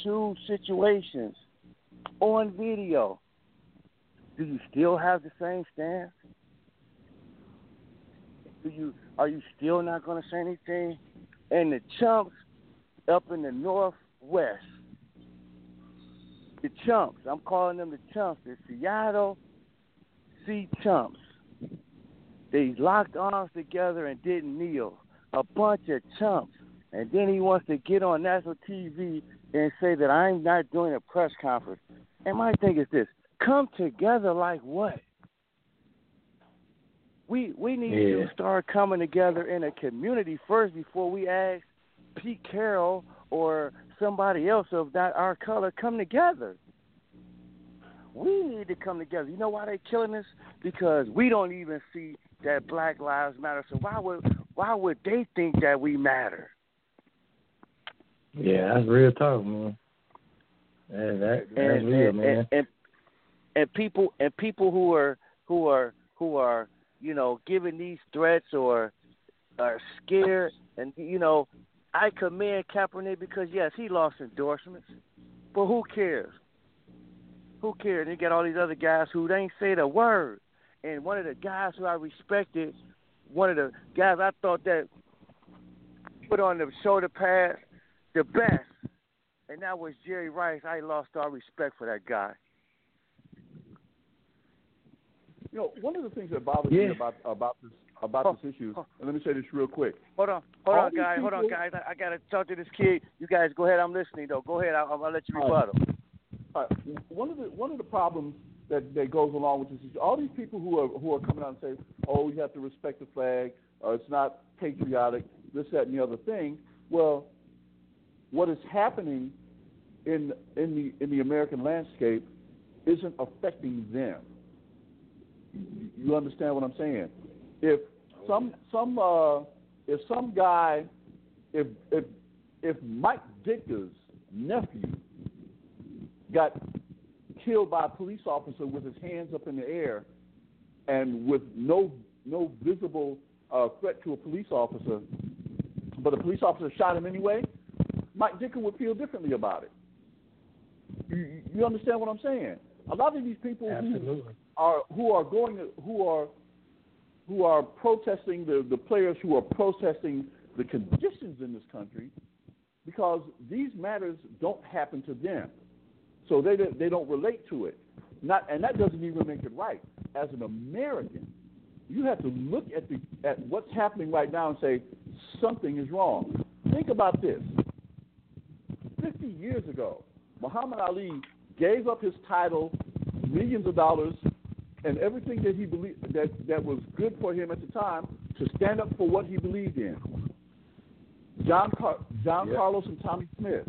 two situations on video. Do you still have the same stance? Do you are you still not going to say anything? And the chumps up in the northwest, the chumps. I'm calling them the chumps. The Seattle Sea Chumps. They locked arms together and didn't kneel. A bunch of chumps. And then he wants to get on national TV and say that I'm not doing a press conference. And my thing is this: come together like what? We we need yeah. to start coming together in a community first before we ask Pete Carroll or somebody else of that our color come together. We need to come together. You know why they're killing us? Because we don't even see that Black Lives Matter. So why would why would they think that we matter? Yeah, that's real talk, man. Yeah, that, that's and, real, and, man. And, and, people and people who are who are who are you know giving these threats or are scared and you know I commend Kaepernick because yes he lost endorsements, but who cares? Who cares? They got all these other guys who they ain't said a word. And one of the guys who I respected, one of the guys I thought that put on the shoulder pads the best, and that was Jerry Rice. I lost all respect for that guy. You know, one of the things that bothers yeah. me about about this about oh, this issue, oh. and let me say this real quick. Hold on, hold All on, guys, people, hold on, guys. I, I, gotta talk to this kid. You guys go ahead. I'm listening though. Go ahead. I'll, I'll let you rebuttal. All right. One of the one of the problems that, that goes along with this is all these people who are who are coming out and say, "Oh, you have to respect the flag," or "It's not patriotic," this, that, and the other thing. Well, what is happening in in the in the American landscape isn't affecting them. You understand what I'm saying? If some some uh, if some guy if if if Mike Ditka's nephew got killed by a police officer with his hands up in the air and with no no visible uh, threat to a police officer, but a police officer shot him anyway, Mike Ditka would feel differently about it. You, you understand what I'm saying? A lot of these people Absolutely. who are who are going who are who are protesting the the players who are protesting the conditions in this country because these matters don't happen to them, so they they don't relate to it. Not and that doesn't even make it right. As an American, you have to look at the at what's happening right now and say something is wrong. Think about this. 50 years ago, Muhammad Ali gave up his title, millions of dollars, and everything that he believed that, that was good for him at the time to stand up for what he believed in. John Car- John yep. Carlos and Tommie Smith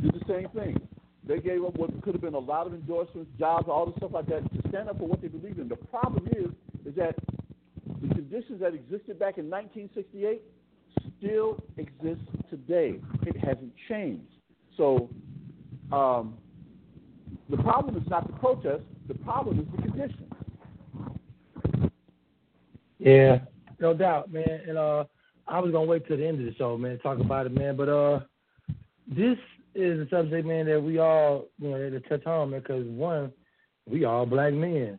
did the same thing. They gave up what could have been a lot of endorsements, jobs, all the stuff like that to stand up for what they believed in. The problem is, is that the conditions that existed back in 1968 still exist today. It hasn't changed. So um, the problem is not the protest. The problem is the conditions. Yeah, no doubt, man. And uh, I was gonna wait till the end of the show, man, talk about it, man. But uh, this is a subject, man, that we all, you know, to touch on, because one, we all black men,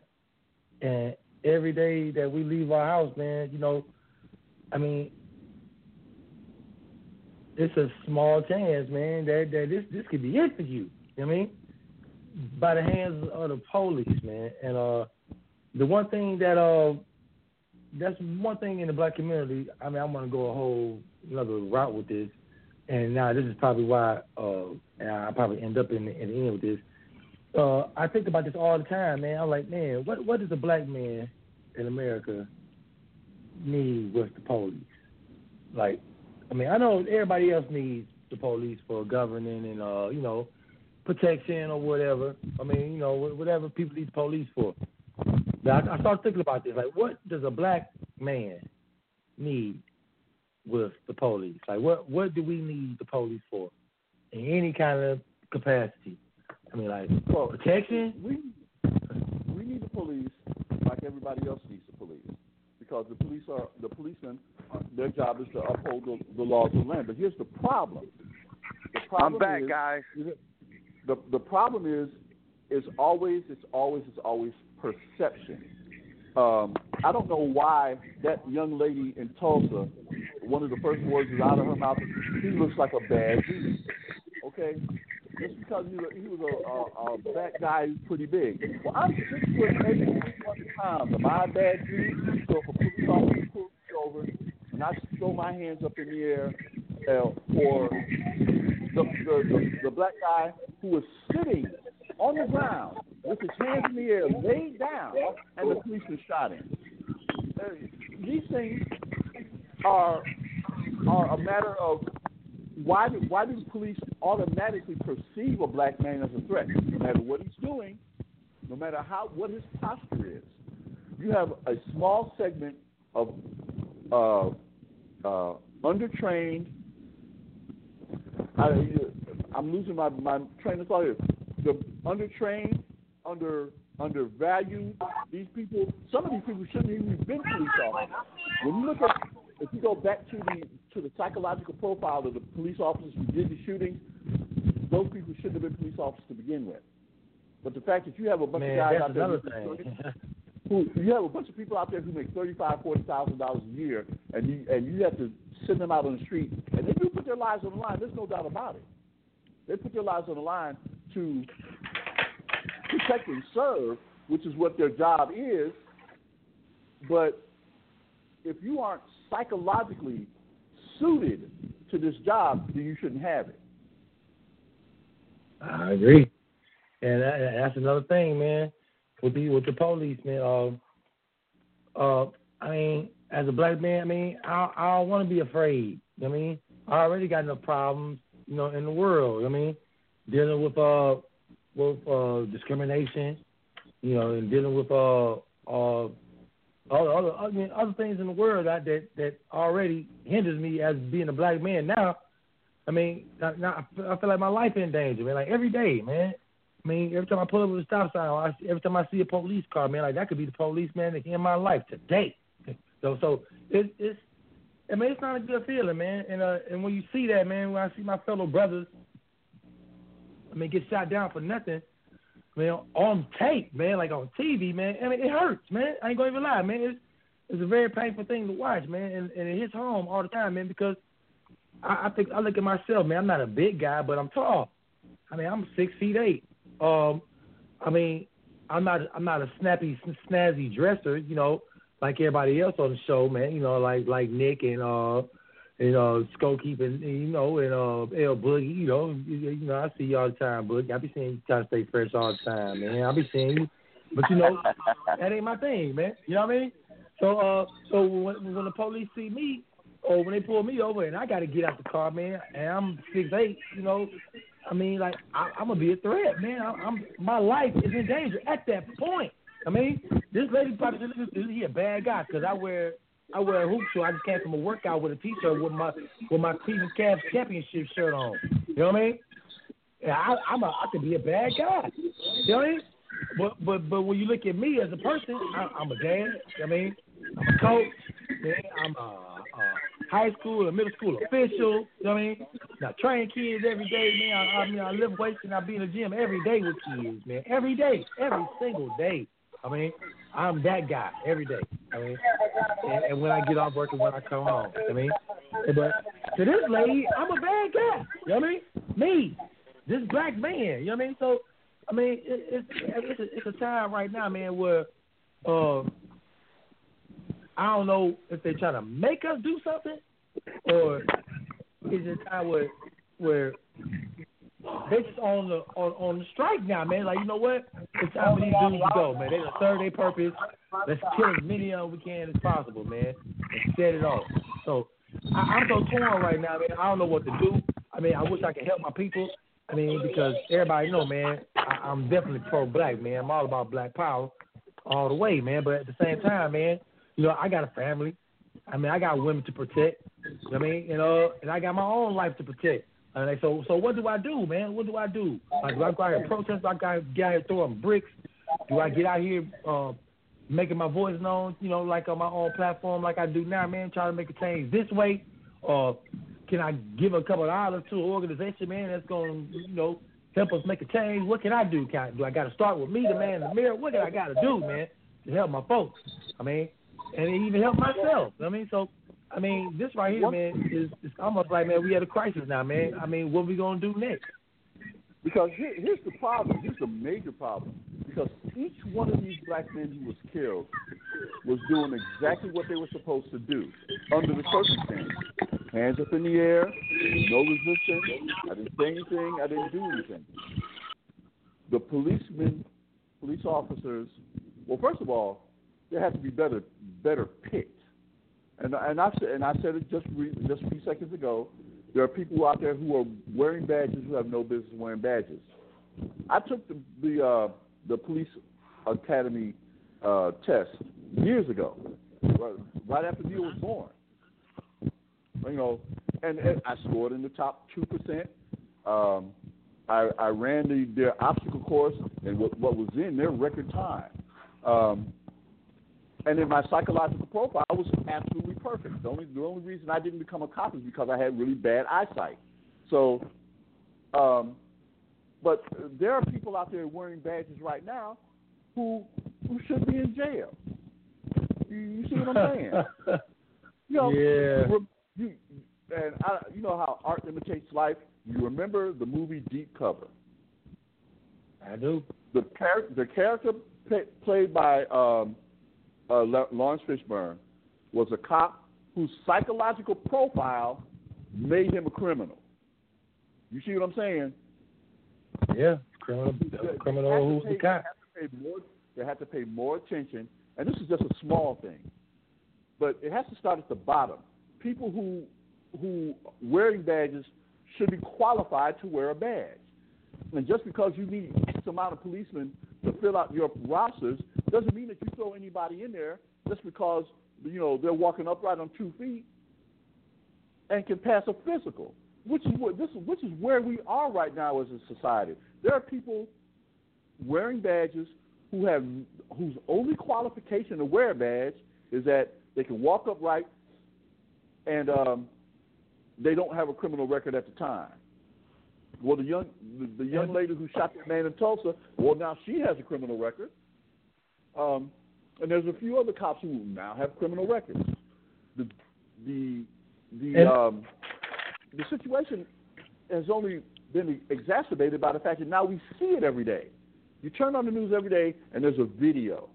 and every day that we leave our house, man, you know, I mean, it's a small chance, man, that, that this this could be it for you. You know what I mean? By the hands of the police, man. And uh the one thing that uh that's one thing in the black community, I mean I'm gonna go a whole another route with this. And now this is probably why uh and I probably end up in the, in the end with this. Uh I think about this all the time, man. I'm like, man, what what does a black man in America need with the police? Like I mean, I know everybody else needs the police for governing and uh, you know, protection or whatever. I mean, you know, whatever people need the police for. But I, I thinking about this. Like, what does a black man need with the police? Like, what what do we need the police for in any kind of capacity? I mean, like well, protection. We we need the police like everybody else needs the police because the police are the policemen. Uh, their job is to uphold the, the laws of the land. But here's the problem. The problem I'm back, is, guys. The the problem is is always it's always it's always perception. Um, I don't know why that young lady in Tulsa, one of the first words was out of her mouth, he looks like a bad dude. Okay, just because he was, he was a, a, a fat guy who's pretty big. Well, I'm six foot eight, 100 pounds. Am I a bad dude? So if a police officer and I throw my hands up in the air uh, for the, the, the, the black guy who was sitting on the ground with his hands in the air, laid down, and the policeman shot him. Uh, these things are are a matter of why do, why do police automatically perceive a black man as a threat, no matter what he's doing, no matter how what his posture is. You have a small segment of uh, uh, undertrained. I, I'm losing my my train of thought here. The undertrained, under undervalued. These people, some of these people shouldn't even been police officers. When you look at, if you go back to the to the psychological profile of the police officers who did the shooting, those people shouldn't have been police officers to begin with. But the fact that you have a bunch Man, of guys out there who you have a bunch of people out there who make thirty five, forty thousand dollars a year, and you and you have to send them out on the street, and they do put their lives on the line. There's no doubt about it. They put their lives on the line to protect and serve, which is what their job is. But if you aren't psychologically suited to this job, then you shouldn't have it. I agree, and that, that's another thing, man. With the with the police, man. Uh, uh, I mean, as a black man, I mean, I I don't want to be afraid. I mean, I already got enough problems, you know, in the world. I mean, dealing with uh with uh discrimination, you know, and dealing with uh uh other other I mean other things in the world that that that already hinders me as being a black man now. I mean, now, I feel like my life in danger, man. Like every day, man. I mean, every time I pull up with a stop sign, or I, every time I see a police car, man, like that could be the policeman that in my life today. So, so it, it's, I mean, it's not a good feeling, man. And uh, and when you see that, man, when I see my fellow brothers, I mean, get shot down for nothing, man, on tape, man, like on TV, man. I mean, it hurts, man. I ain't gonna even lie, man. It's it's a very painful thing to watch, man, and, and it hits home all the time, man, because I, I think I look at myself, man. I'm not a big guy, but I'm tall. I mean, I'm six feet eight. Um, I mean, I'm not I'm not a snappy snazzy dresser, you know, like everybody else on the show, man. You know, like like Nick and uh and uh and you know and uh L Boogie, you know, you, you know I see you all the time, Boogie. I be seeing you trying stay fresh all the time, man. I be seeing you, but you know that ain't my thing, man. You know what I mean? So uh so when when the police see me or when they pull me over and I got to get out the car, man, and I'm six eight, you know, I mean, like I, I'm gonna be a threat, man. I, I'm my life is in danger at that point. I mean, this lady probably is he a bad guy because I wear I wear a hoop shoe. I just came from a workout with a t-shirt with my with my Cleveland Cavs championship shirt on. You know what I mean? I, I'm a I could be a bad guy. You know what I mean? But but but when you look at me as a person, I, I'm a dad. You know what I mean, I'm a coach. Man, I'm a, a high school or middle school official. You know what I mean? Now train kids every day, man. I, I mean, I live weights and I be in the gym every day with kids, man. Every day, every single day. I mean, I'm that guy every day. I mean, and, and when I get off work and when I come home. I mean, but to this lady, I'm a bad guy. You know what I mean? Me, this black man. You know what I mean? So, I mean, it, it's it's a, it's a time right now, man, where uh, I don't know if they're trying to make us do something, or is it a time where where they just on the on, on the strike now, man. Like you know what? It's time for these dudes to go, man. They serve their purpose. Let's kill as many of them we can as possible, man, and set it off. So I, I'm so torn right now, man. I don't know what to do. I mean, I wish I could help my people. I mean, because everybody know, man, I, I'm definitely pro-black, man. I'm all about black power all the way, man. But at the same time, man, you know, I got a family. I mean, I got women to protect. You know what I mean? You know, and I got my own life to protect. And they, so, so what do I do, man? What do I do? Like, do I go out here protest? Do I go out here throwing bricks? Do I get out here uh, making my voice known? You know, like on my own platform, like I do now, man. Try to make a change this way, or can I give a couple of dollars to an organization, man, that's going to, you know, help us make a change? What can I do? Can I, do I got to start with me, the man in the mirror? What do I got to do, man, to help my folks? I mean, and even help myself. I mean, so I mean, this right here, man, is it's almost like man, we at a crisis now, man. I mean, what we gonna do next? Because here, here's the problem. Here's the major problem. Because each one of these black men who was killed was doing exactly what they were supposed to do under the circumstances. Hands up in the air, no resistance. I didn't say anything. I didn't do anything. The policemen, police officers. Well, first of all, they have to be better, better picked. And and I said and I said it just re, just a few seconds ago. There are people out there who are wearing badges who have no business wearing badges. I took the the uh, the police academy uh, test years ago, right, after Neil was born. You know, and, and I scored in the top two percent. Um, I, I ran the, their obstacle course and what, what was in their record time. Um, and in my psychological profile, I was absolutely perfect. The only the only reason I didn't become a cop is because I had really bad eyesight. So, um, but there are people out there wearing badges right now who who should be in jail. You, you see what I'm saying? you know, yeah. You, and I, you know how art imitates life. You remember the movie Deep Cover? I do. The character, the character play, played by um, uh, Laurence Fishburne was a cop whose psychological profile made him a criminal. You see what I'm saying? Yeah, criminal, criminal who's was the cop. They have, more, they to pay more attention, and this is just a small thing, but it has to start at the bottom. People who who wearing badges should be qualified to wear a badge. And just because you need X amount of policemen to fill out your rosters doesn't mean that you throw anybody in there just because you know they're walking upright on two feet and can pass a physical. Which is what this is, which is where we are right now as a society. There are people wearing badges who have whose only qualification to wear a badge is that they can walk upright and um, they don't have a criminal record at the time. Well, the young the, the young lady who shot that man in Tulsa, well, now she has a criminal record. Um, and there's a few other cops who now have criminal records. The the the um, the situation has only been exacerbated by the fact that now we see it every day. You turn on the news every day, and there's a video.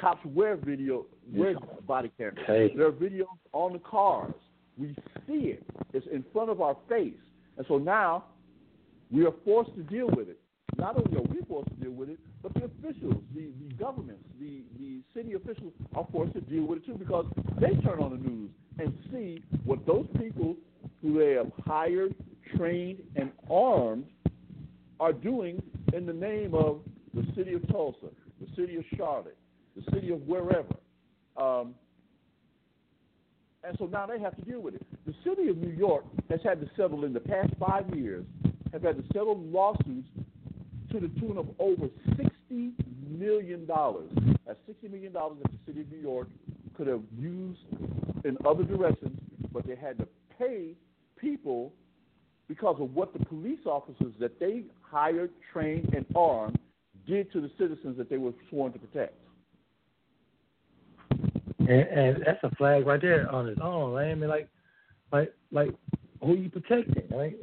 Cops wear video, wear body cameras. Hey. There are videos on the cars. We see it. It's in front of our face. And so now we are forced to deal with it. Not only are we forced to deal with it, but the officials, the, the governments, the, the city officials are forced to deal with it too because they turn on the news and see what those people who they have hired, trained, and armed are doing in the name of the city of Tulsa, the city of Charlotte, the city of wherever. Um, and so now they have to deal with it. The city of New York has had to settle in the past five years, have had to settle lawsuits to the tune of over $60 million. That's $60 million that the city of New York could have used in other directions, but they had to pay people because of what the police officers that they hired, trained, and armed did to the citizens that they were sworn to protect. And, that's a flag right there on its own. Right? I mean, like, like, like, who you protecting? Right?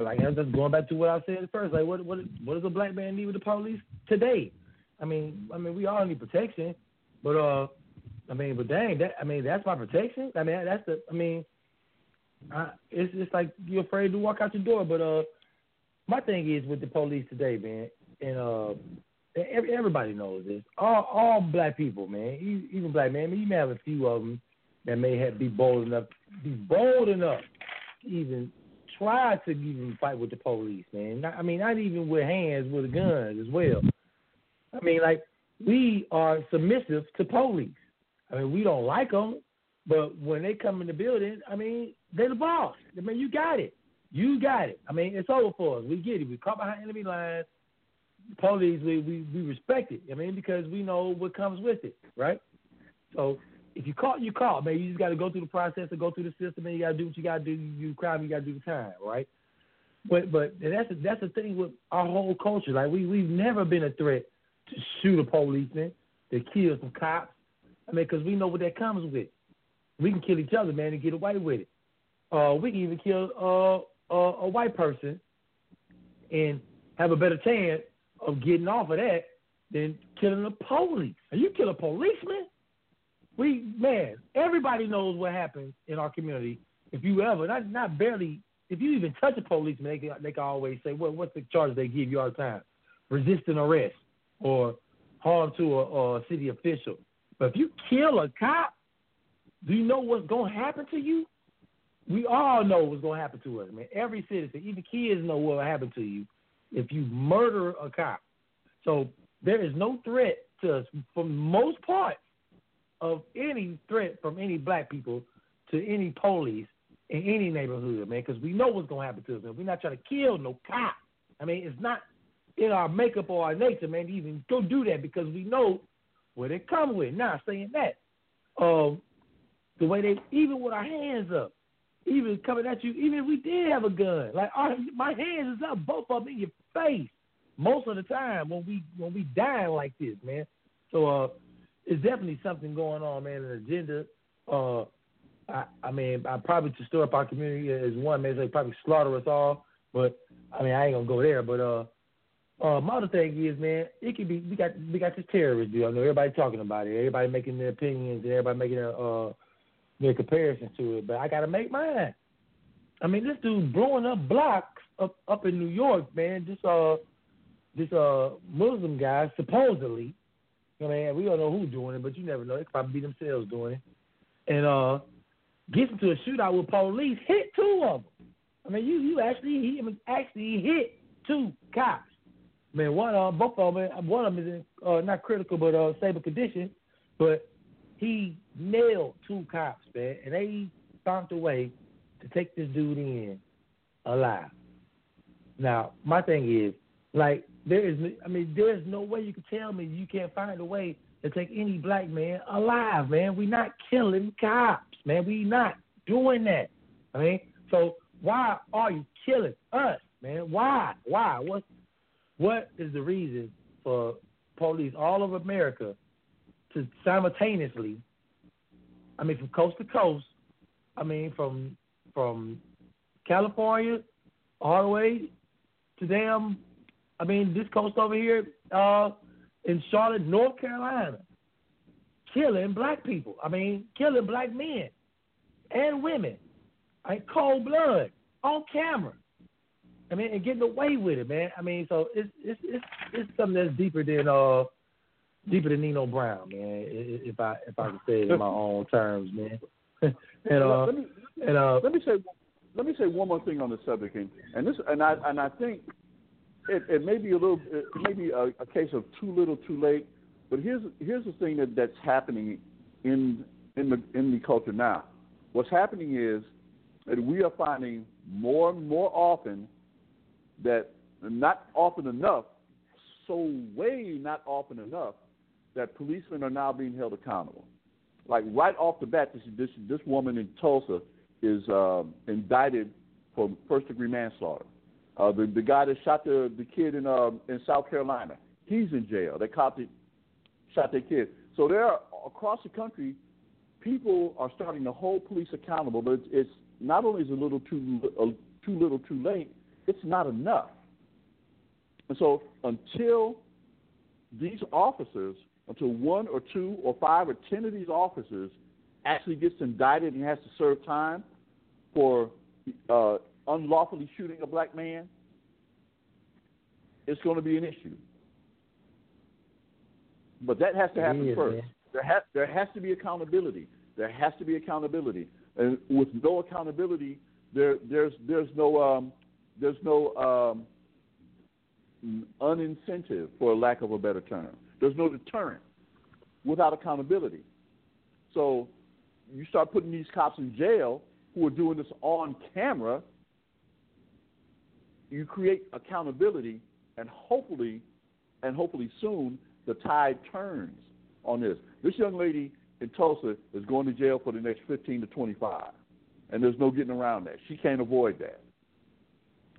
Like, I'm just going back to what I said first. Like, what, what, what does a black man need with the police today? I mean, I mean, we all need protection, but uh, I mean, but dang, that I mean, that's my protection. I mean, that's the. I mean, I, it's just like you're afraid to walk out your door. But uh, my thing is with the police today, man, and uh, everybody knows this. All all black people, man, even black men. I mean, you may have a few of them that may have be bold enough, be bold enough, to even try to even fight with the police, man. Not, I mean, not even with hands, with guns as well. I mean, like we are submissive to police. I mean, we don't like them, but when they come in the building, I mean, they're the boss. I mean, you got it. You got it. I mean, it's over for us. We get it. We caught behind enemy lines. Police, we, we, we respect it. I mean, because we know what comes with it, right? So if you caught, you caught. Man, you just got to go through the process and go through the system, and you got to do what you got to do. You crime, you got to do the time, right? But but that's that's the thing with our whole culture. Like we we've never been a threat to shoot a policeman, to kill some cops. I mean, because we know what that comes with. We can kill each other, man, and get away with it. Uh, we can even kill uh, uh, a white person and have a better chance of getting off of that than killing the police. Are you kill a policeman? We man, everybody knows what happens in our community. If you ever not not barely if you even touch a policeman, they can, they can always say, "Well, what's the charge they give you all the time? Resisting arrest or harm to a, a city official." But if you kill a cop, do you know what's going to happen to you? We all know what's going to happen to us, man. Every citizen, even kids, know what will happen to you if you murder a cop. So there is no threat to us, for most part, of any threat from any black people to any police in any neighborhood, man, because we know what's going to happen to us. Man. We're not trying to kill no cop. I mean, it's not in our makeup or our nature, man, to even go do that because we know what it come with. Now, saying that, um, the way they, even with our hands up, even coming at you, even if we did have a gun, like our, my hands is up, both of them in your face most of the time when we when we dying like this, man. So uh, it's definitely something going on, man. An agenda. Uh, I, I mean, I probably to stir up our community as one, man. They probably slaughter us all, but I mean, I ain't gonna go there. But uh, uh, my other thing is, man, it could be we got we got this terrorist deal. I know everybody talking about it. Everybody making their opinions and everybody making their uh their comparisons to it. But I gotta make mine. I mean, this dude blowing up blocks up up in New York, man. This uh, this uh Muslim guy supposedly. I mean, we don't know who's doing it, but you never know. It could probably be themselves doing it. And uh, gets into a shootout with police, hit two of them. I mean, you you actually he actually hit two cops. I mean, one uh, both of them, one of them is in uh, not critical but uh, stable condition, but he nailed two cops, man, and they found a way to take this dude in alive. Now, my thing is, like, there is, I mean, there's no way you can tell me you can't find a way to take any black man alive, man. We're not killing cops, man. We not doing that. I mean, so why are you killing us, man? Why? Why? What? What is the reason for police all over America to simultaneously, I mean, from coast to coast, I mean, from from California all the way to damn, I mean, this coast over here uh, in Charlotte, North Carolina, killing black people. I mean, killing black men and women, in cold blood on camera. I mean, and getting away with it, man. I mean, so it's it's it's, it's something that's deeper than uh deeper than Nino Brown, man. If I if I can say it in my own terms, man. and uh, let me, and uh, let me say let me say one more thing on the subject, and, and this and I and I think it, it may be a little it may be a, a case of too little, too late. But here's here's the thing that, that's happening in in the in the culture now. What's happening is that we are finding more and more often that not often enough, so way not often enough, that policemen are now being held accountable. Like right off the bat, this this this woman in Tulsa is uh, indicted for first degree manslaughter. Uh, the the guy that shot the the kid in uh, in South Carolina, he's in jail. They caught the shot their kid. So there, are, across the country, people are starting to hold police accountable. But it's, it's not only is a little too too little too late, it's not enough. And so until these officers, until one or two or five or ten of these officers actually gets indicted and has to serve time for uh, unlawfully shooting a black man, it's going to be an issue. But that has to happen Yeah, first. man. There has there has to be accountability. There has to be accountability, and with no accountability, there there's there's no um, there's no um, unincentive, for lack of a better term. There's no deterrent without accountability. So you start putting these cops in jail who are doing this on camera. You create accountability, and hopefully, and hopefully soon, the tide turns on this. This young lady in Tulsa is going to jail for the next 15 to 25, and there's no getting around that. She can't avoid that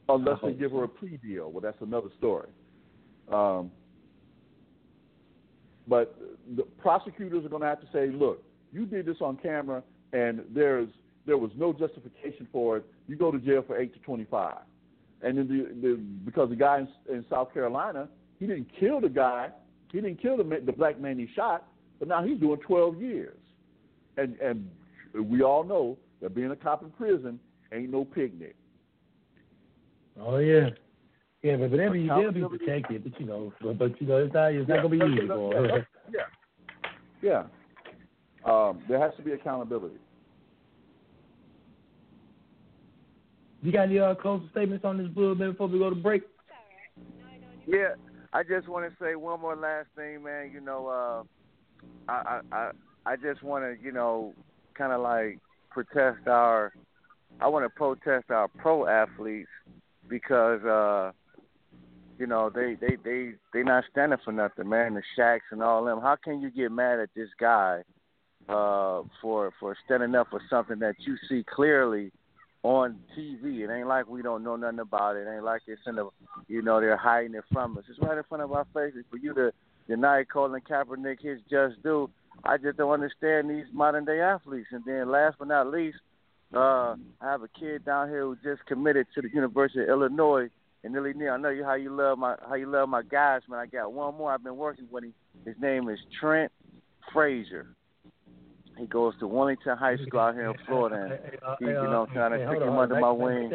unless they give her a plea deal. Well, that's another story. Um, but the prosecutors are going to have to say, look, you did this on camera, and there's there was no justification for it. You go to jail for eight to 25. and then the, the because the guy in, in South Carolina, he didn't kill the guy, he didn't kill the the black man he shot, but now he's doing 12 years, and and we all know that being a cop in prison ain't no picnic. Oh yeah. Yeah, but, but they'll be they'll be protected, but you know, but, but you know, it's not it's not gonna be easy for them. Yeah, yeah. Um, there has to be accountability. You got any uh, closing statements on this blue man before we go to break? Yeah, I just want to say one more last thing, man. You know, uh, I I I just want to you know kind of like protest our. I want to protest our pro athletes because uh you know they they they they not standing for nothing, man. The Shacks and all them. How can you get mad at this guy uh for for standing up for something that you see clearly on TV? It ain't like we don't know nothing about it. It ain't like it's in the you know they're hiding it from us. It's right in front of our faces for you to deny Colin Kaepernick his just due. I just don't understand these modern day athletes. And then last but not least, uh, I have a kid down here who just committed to the University of Illinois and Nearly Near. I know you how you love my how you love my guys, man. I got one more. I've been working with him. His name is Trent Frazier. He goes to Wellington High School out here in Florida. And he, you know, trying to take him under my wing.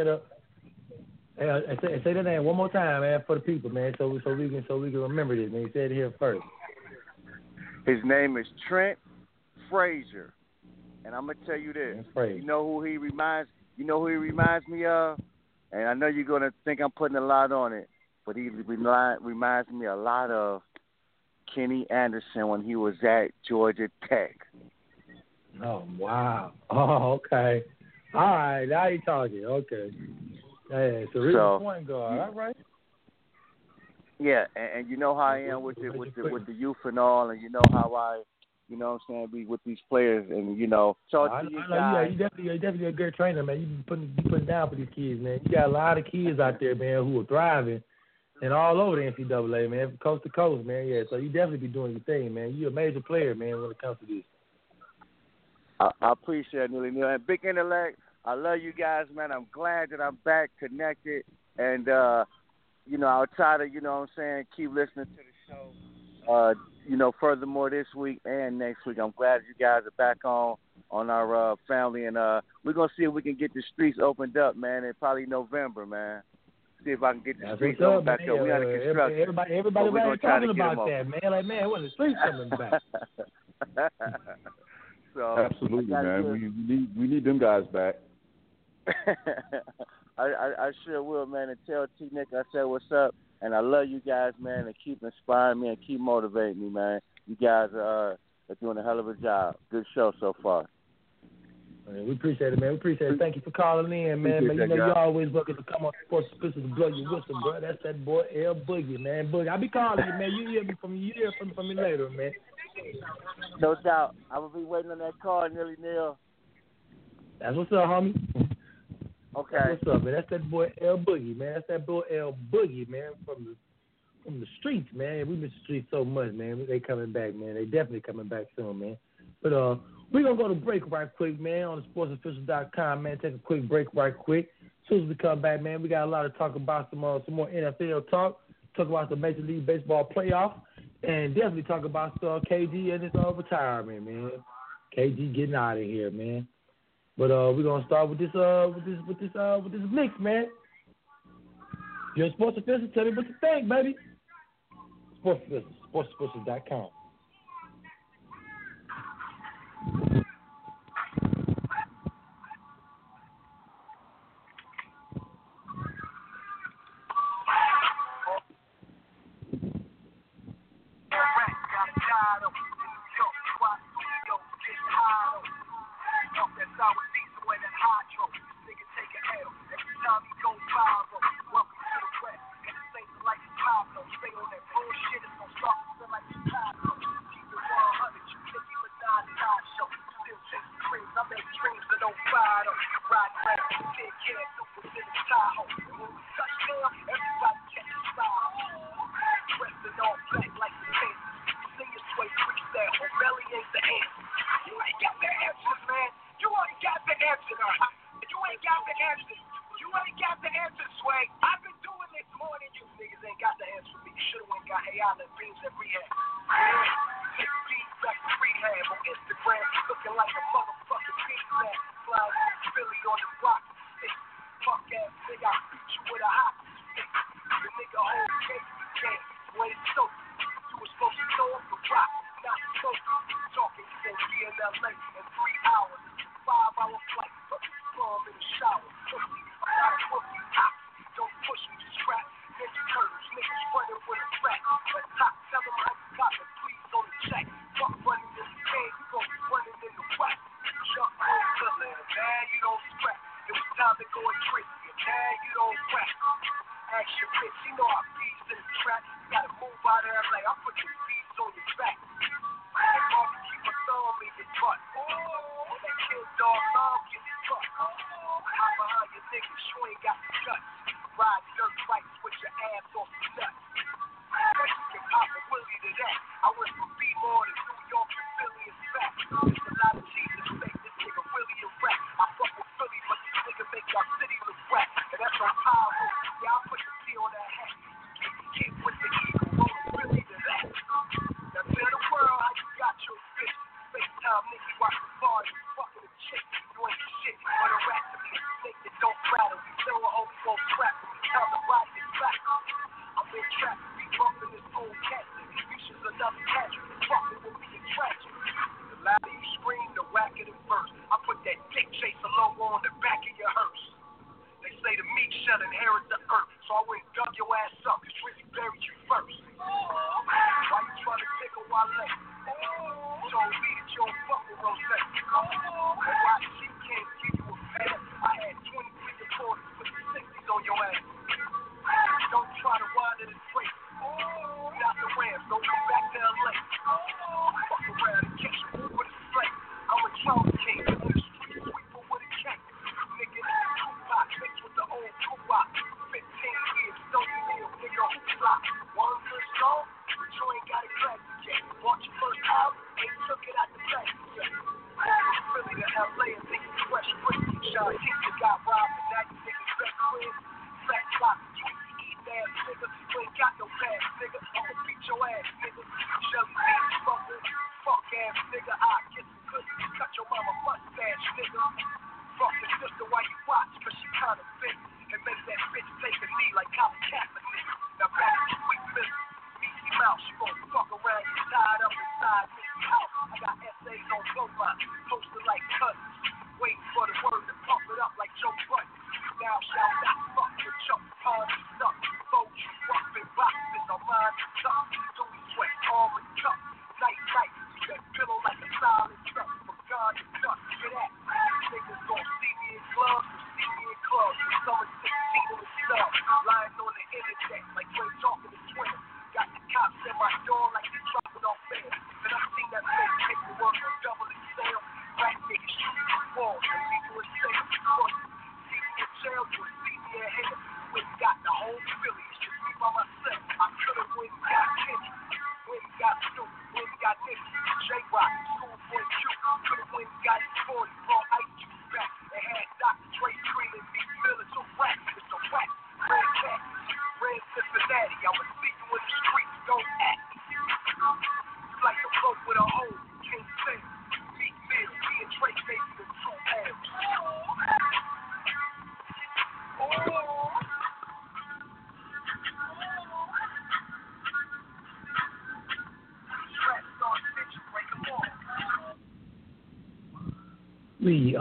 Hey, uh, say, say that name one more time, man, for the people, man, so we so we can so we can remember this. Man, he said it here first. His name is Trent Frazier, and I'm gonna tell you this. You know who he reminds? You know who he reminds me of? And I know you're gonna think I'm putting a lot on it, but he reminds me a lot of Kenny Anderson when he was at Georgia Tech. Oh wow! Oh okay. All right, now you're talking. Okay. Hey, so, so point guard. All right. Yeah, and, and you know how I am with the with the with the youth and all, and you know how I, you know, what I'm saying, be with these players, and you know, talk I, to you I know, guys. Yeah, you definitely, you're definitely a good trainer, man. You been putting, you putting down for these kids, man. You got a lot of kids out there, man, who are thriving, and all over the NCAA, man, from coast to coast, man. Yeah, so you definitely be doing your thing, man. You're a major player, man, when it comes to this. I, I appreciate it, Neely Neal. And Big Intellect, I love you guys, man. I'm glad that I'm back connected. And, uh, you know, I'll try to, you know what I'm saying, keep listening to the show. Uh, you know, furthermore this week and next week. I'm glad you guys are back on on our uh, family, and uh, we're gonna see if we can get the streets opened up, man. In probably November, man. See if I can get the That's streets opened back up. We under construction. Everybody, everybody, everybody talking about that, man. Like, man, when the streets coming back. so absolutely, man. We, we need we need them guys back. I, I I sure will, man. And tell T Nick I said what's up, and I love you guys, man, and keep inspiring me and keep motivating me, man. You guys are, uh, are doing a hell of a job. Good show so far. Man, we appreciate it, man. We appreciate it. Thank you for calling in, man. man you know, you're always welcome to come on Sports Official to blow your whistle, bro. That's that boy L Boogie, man. Boogie, I'll be calling you, man. You hear me from you hear from, from me later, man. No doubt. I will be waiting on that call, Nearly Neal. That's what's up, homie. Okay. What's up, man. That's that boy L Boogie, man. That's that boy L Boogie, man, from the from the streets, man. We miss the streets so much, man. They coming back, man. They definitely coming back soon, man. But uh, we're gonna go to break right quick, man, on the sportsofficial.com, man. Take a quick break right quick. As soon as we come back, man, we got a lot to talk about some uh, some more NFL talk. Talk about the Major League Baseball playoff, and definitely talk about uh, KG and his uh, retirement, man. KG getting out of here, man. But uh, we're gonna start with this uh with this with this uh with this mix, man. You're sports official. Tell me what you think, baby. Sports official, sportsofficial.com. hands for me. Should've went got Hayana beans and rehab. Big beat back to rehab on Instagram, looking like a motherfucking pizza. Flying Philly on the block. Fuck ass nigga, I beat you with a hot. The nigga hold cake, cake, when it's so you was supposed to throw up a drop, not choke. Talking, you gon' be in LA in three hours. Five hour flight, but you, in the shower. I'm not a for the win.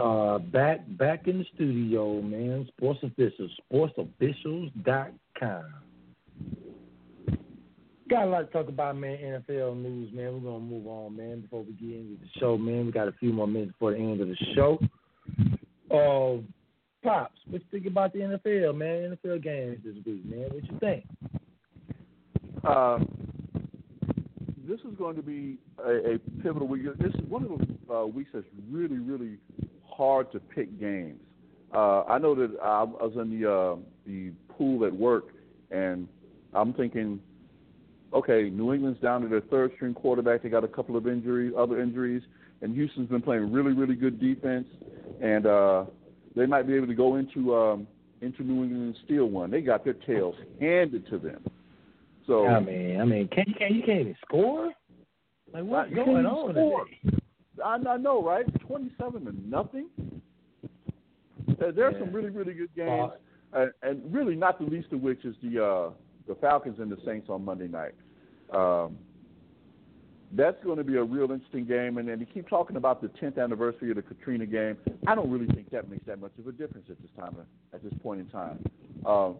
Are back back in the studio, man. Sports officials, com. Got a lot to talk about, man. NFL news, man. We're gonna move on, man. Before we get into the show, man, we got a few more minutes before the end of the show. Uh, pops, what you think about the NFL, man? NFL games this week, man. What you think? Uh, this is going to be a, a pivotal week. This is one of those uh, weeks that's really, really I know that I was in the uh, the pool at work, and I'm thinking, okay, New England's down to their third string quarterback. They got a couple of injuries, other injuries, and Houston's been playing really, really good defense, and uh, they might be able to go into um, into New England and steal one. They got their tails handed to them. So I mean, I mean, can you can you can't even score? Like what's going on? Today? I, I know, right? Twenty-seven to nothing. There, are Yeah. some really, really good games, and, and really not the least of which is the uh, the Falcons and the Saints on Monday night. Um, that's going to be a real interesting game, and then you keep talking about the 10th anniversary of the Katrina game. I don't really think that makes that much of a difference at this time, at this point in time. Um,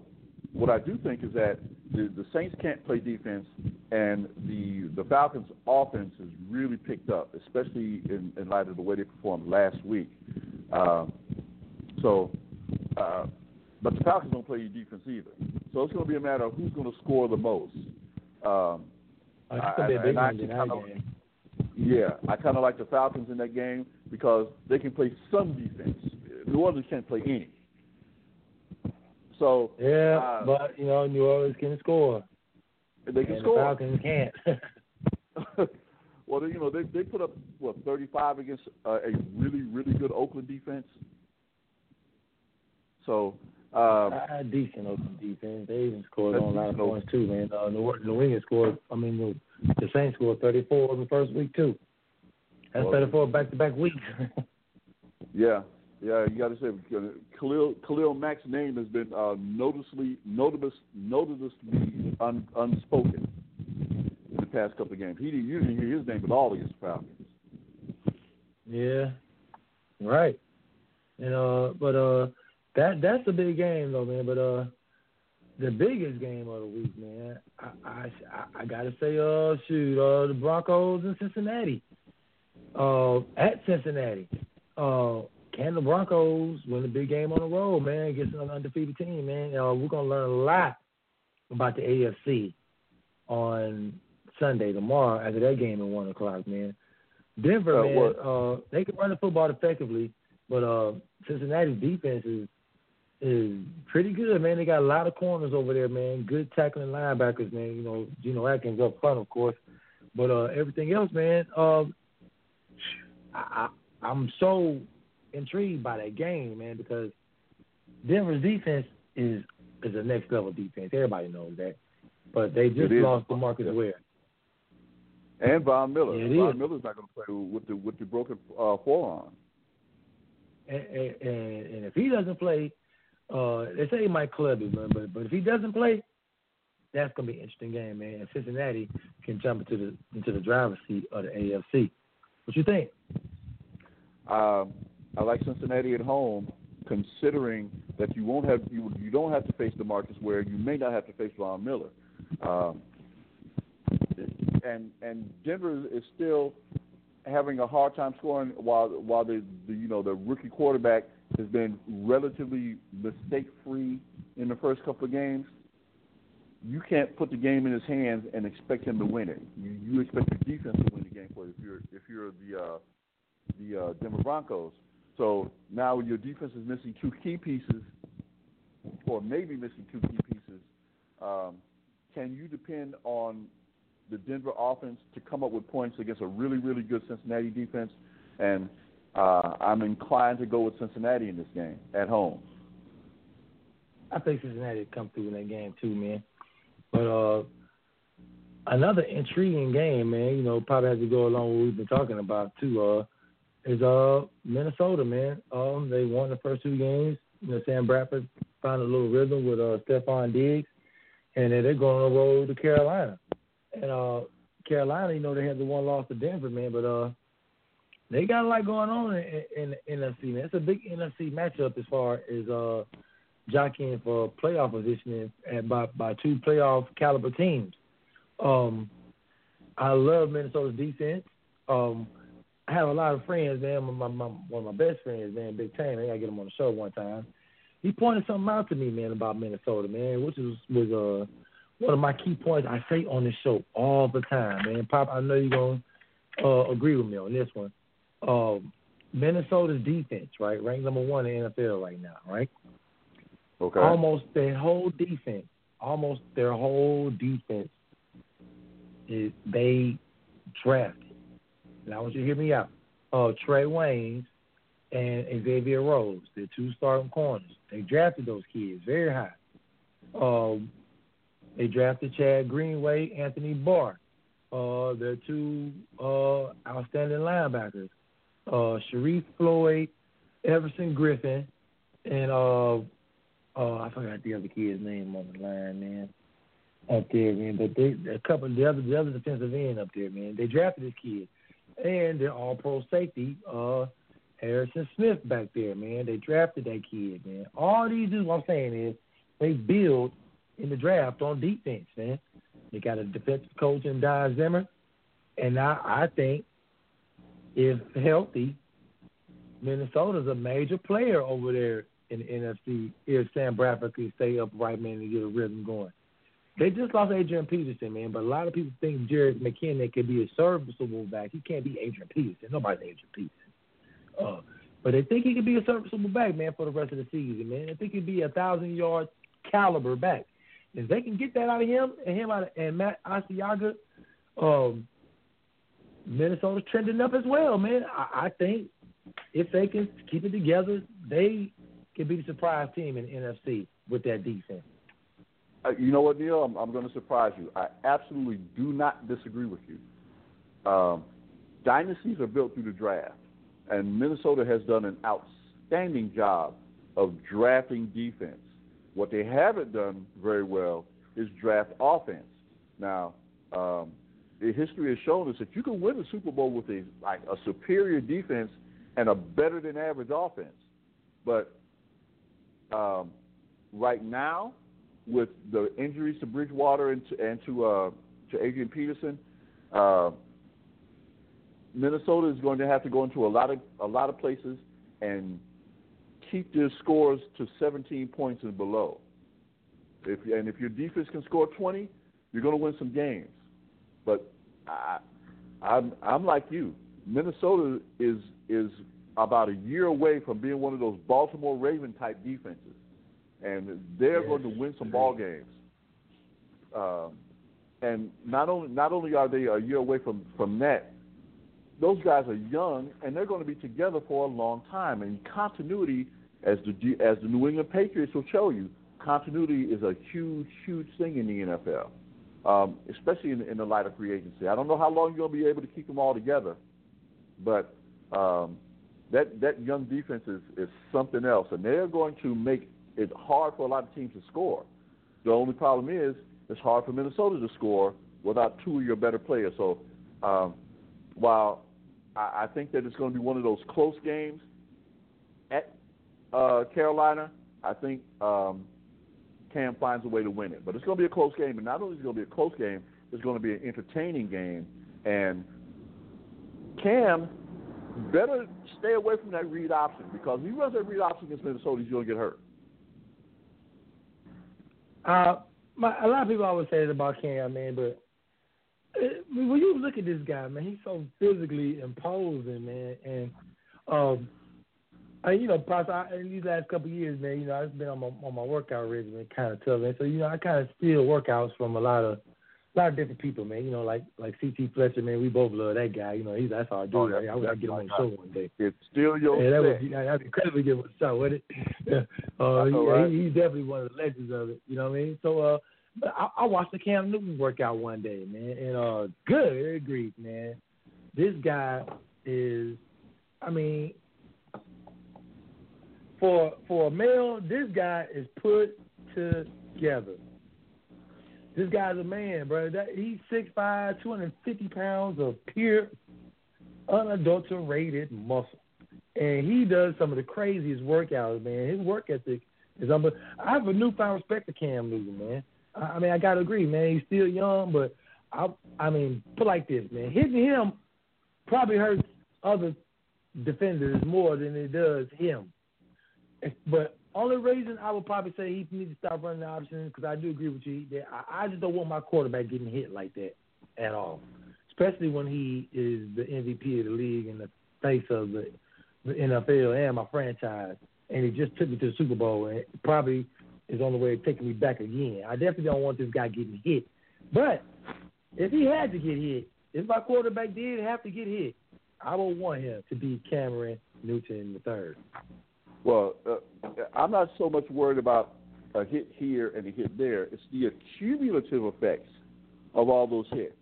what I do think is that the, the Saints can't play defense, and the the Falcons' offense has really picked up, especially in, in light of the way they performed last week. Um, so, uh, but the Falcons don't play any defense either. So it's going to be a matter of who's going to score the most. Um, Oh, that's gonna be a I- big and I one in that kinda- game. yeah, I kind of like the Falcons in that game because they can play some defense. New Orleans can't play any. So Yeah, uh, but you know, New Orleans can score. they can and score. The Falcons can't. well, they, you know, they they put up what 35 against uh, a really really good Oakland defense. So um, uh, decent Oakland defense. They even scored on a lot of points too, man. Uh, New, New England scored. I mean, the, the Saints scored 34 in the first week too. That's Well, 34 back-to-back weeks. yeah, yeah, you got to say Khalil Khalil Mack's name has been uh, noticeably noticeably noticeably un, unspoken in the past couple of games. He didn't usually hear his name at all against the Falcons. yeah, right. And uh, but uh, that that's a big game though, man. But uh, the biggest game of the week, man. I I I, gotta say, uh, shoot, uh, the Broncos in Cincinnati. Uh, at Cincinnati. Uh, can the Broncos win a big game on the road, man, against an undefeated team, man? Uh, we're gonna learn a lot about the AFC on Sunday tomorrow after that game at one o'clock, man. Denver, Uh, man, uh, they can run the football effectively, but uh, Cincinnati's defense is is pretty good, man. They got a lot of corners over there, man. Good tackling linebackers, man. You know, Geno Atkins up front, of course, but uh, everything else, man. Uh, I, I I'm so intrigued by that game, man, because Denver's defense is is a next level defense. Everybody knows that, but they just lost to Marcus Yeah. Ware. And Von Miller. Yeah, Von is. Miller's not going to play with the with the broken uh, forearm. and, and, and if he doesn't play, uh, they say he might club it, man, but but if he doesn't play, that's gonna be an interesting game, man. And Cincinnati can jump into the into the driver's seat of the AFC. What you think? Um, I like Cincinnati at home, considering that you won't have you you don't have to face DeMarcus Ware. You may not have to face Von Miller. Um, and and Denver is still having a hard time scoring while while the, the you know the rookie quarterback has been relatively mistake free in the first couple of games. You can't put the game in his hands and expect him to win it. You, you expect your defense to win the game for you if you're if you're the uh, the uh, Denver Broncos. So now your defense is missing two key pieces, or maybe missing two key pieces. Um, can you depend on the Denver offense to come up with points against a really, really good Cincinnati defense? And uh, I'm inclined to go with Cincinnati in this game at home. I think Cincinnati come through in that game too, man. But uh, another intriguing game, man. You know, probably has to go along with what we've been talking about too. Uh, is uh Minnesota, man. Um, they won the first two games. You know, Sam Bradford found a little rhythm with uh Stefon Diggs, and then they're going on the road to Carolina. And uh, Carolina, you know, they had the one loss to Denver, man, but uh, they got a lot going on in, in, in the NFC. Man, it's a big NFC matchup as far as uh jockeying for playoff positioning and by by two playoff caliber teams. Um, I love Minnesota's defense. Um, I have a lot of friends, man. My, my, one of my best friends, man, Big Tam. I gotta get him on the show one time. He pointed something out to me, man, about Minnesota, man, which was was uh one of my key points I say on this show all the time, man. Pop, I know you're gonna uh, agree with me on this one. Um, Minnesota's defense, right, ranked number one in the NFL right now, right? Okay. Almost their whole defense, almost their whole defense is they drafted. And I want you to hear me out. Uh, Trae Waynes and Xavier Rhodes, the two starting corners. They drafted those kids very high. Um, They drafted Chad Greenway, Anthony Barr. Uh, their two uh, outstanding linebackers, uh, Sharrif Floyd, Everson Griffen, and uh, uh, I forgot the other kid's name on the line, man. Up there, man. But they a couple the other the other defensive end up there, man. They drafted this kid, and they're all pro safety. Uh, Harrison Smith back there, man. They drafted that kid, man. All these dudes, what I'm saying is, they build in the draft on defense, man. They got a defensive coach in Don Zimmer, and I, I think if healthy, Minnesota's a major player over there in the NFC if Sam Bradford can stay upright, man, and get a rhythm going. They just lost Adrian Peterson, man, but a lot of people think Jared McKinnon could be a serviceable back. He can't be Adrian Peterson. Nobody's Adrian Peterson. Uh, but they think he could be a serviceable back, man, for the rest of the season, man. I think he'd be a thousand yard caliber back. If they can get that out of him and him out of, and Matt Asiata, um, Minnesota's trending up as well, man. I, I think if they can keep it together, they can be the surprise team in NFC with that defense. Uh, you know what, Neil? I'm, I'm going to surprise you. I absolutely do not disagree with you. Um, dynasties are built through the draft, and Minnesota has done an outstanding job of drafting defense. What they haven't done very well is draft offense. Now, um, the history has shown us that you can win the Super Bowl with a like a superior defense and a better than average offense. But um, right now, with the injuries to Bridgewater and to, and to, uh, to Adrian Peterson, uh, Minnesota is going to have to go into a lot of a lot of places and keep their scores to 17 points and below. If and if your defense can score 20, you're going to win some games. But I, I'm I'm like you. Minnesota is is about a year away from being one of those Baltimore Raven type defenses, and they're yes. going to win some ball games. Um, and not only not only are they a year away from from that, those guys are young and they're going to be together for a long time. And continuity, as the as the New England Patriots will show you, continuity is a huge huge thing in the NFL, um, especially in, in the light of free agency. I don't know how long you're going to be able to keep them all together, but um, that that young defense is, is something else, and they're going to make it hard for a lot of teams to score. The only problem is it's hard for Minnesota to score without two of your better players. So um, while I, I think that it's going to be one of those close games at uh, Carolina, I think um, Cam finds a way to win it. But it's going to be a close game, and not only is it going to be a close game, it's going to be an entertaining game. And Cam better stay away from that read option because if he runs that read option against Minnesota, he's going to get hurt. Uh, my, a lot of people always say it about Cam, man, but uh, when you look at this guy, man, he's so physically imposing, man, and um, I, you know, I, in these last couple of years, man, you know, I've been on my on my workout regimen, kind of tough, and so you know, I kind of steal workouts from a lot of a lot of different people, man. You know, like like CT Fletcher, man. We both love that guy. You know, he's that's our dude. Oh, yeah, I, I get him on the show one day. It's still your yeah, that would be, I'd be incredibly good with show, would it? Uh, he, right. he, he's definitely one of the legends of it. You know what I mean? So, uh, but I, I watched the Cam Newton workout one day, man, and uh, good grief, man. This guy is, I mean, for for a male, this guy is put together. This guy's a man, bro. That he's 6'5", 250 pounds of pure, unadulterated muscle, and he does some of the craziest workouts, man. His work ethic is unbelievable. I have a newfound respect for Cam Newton, man. I mean, I gotta agree, man. He's still young, but I, I mean, put like this, man. Hitting him probably hurts other defenders more than it does him. But only reason I would probably say he needs to stop running the options because I do agree with you. That I, I just don't want my quarterback getting hit like that at all, especially when he is the MVP of the league and the face of the, the NFL and my franchise, and he just took me to the Super Bowl and probably is on the way of taking me back again. I definitely don't want this guy getting hit. But if he had to get hit, if my quarterback did have to get hit, I would want him to be Cameron Newton the third. Well, uh, I'm not so much worried about a hit here and a hit there. It's the accumulative effects of all those hits.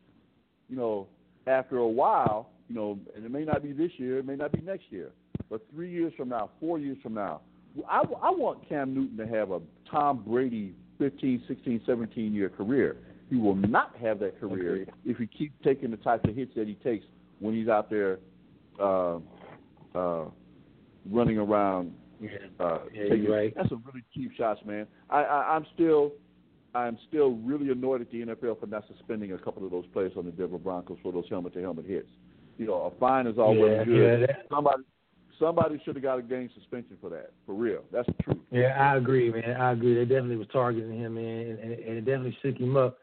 You know, after a while, you know, and it may not be this year, it may not be next year, but three years from now, four years from now, I, I want Cam Newton to have a Tom Brady 15, 16, 17 year career. He will not have that career if he keeps taking the types of hits that he takes when he's out there uh, uh, running around. Yeah, Uh, yeah, right. That's some really cheap shots, man. I, I, I'm still, I'm still really annoyed at the NFL for not suspending a couple of those players on the Denver Broncos for those helmet-to-helmet hits. You know, a fine is always yeah, good. yeah, that, Somebody, somebody should have got a game suspension for that. For real, that's the truth. yeah, I agree, man. I agree. They definitely was targeting him, man, and, and, and it definitely shook him up.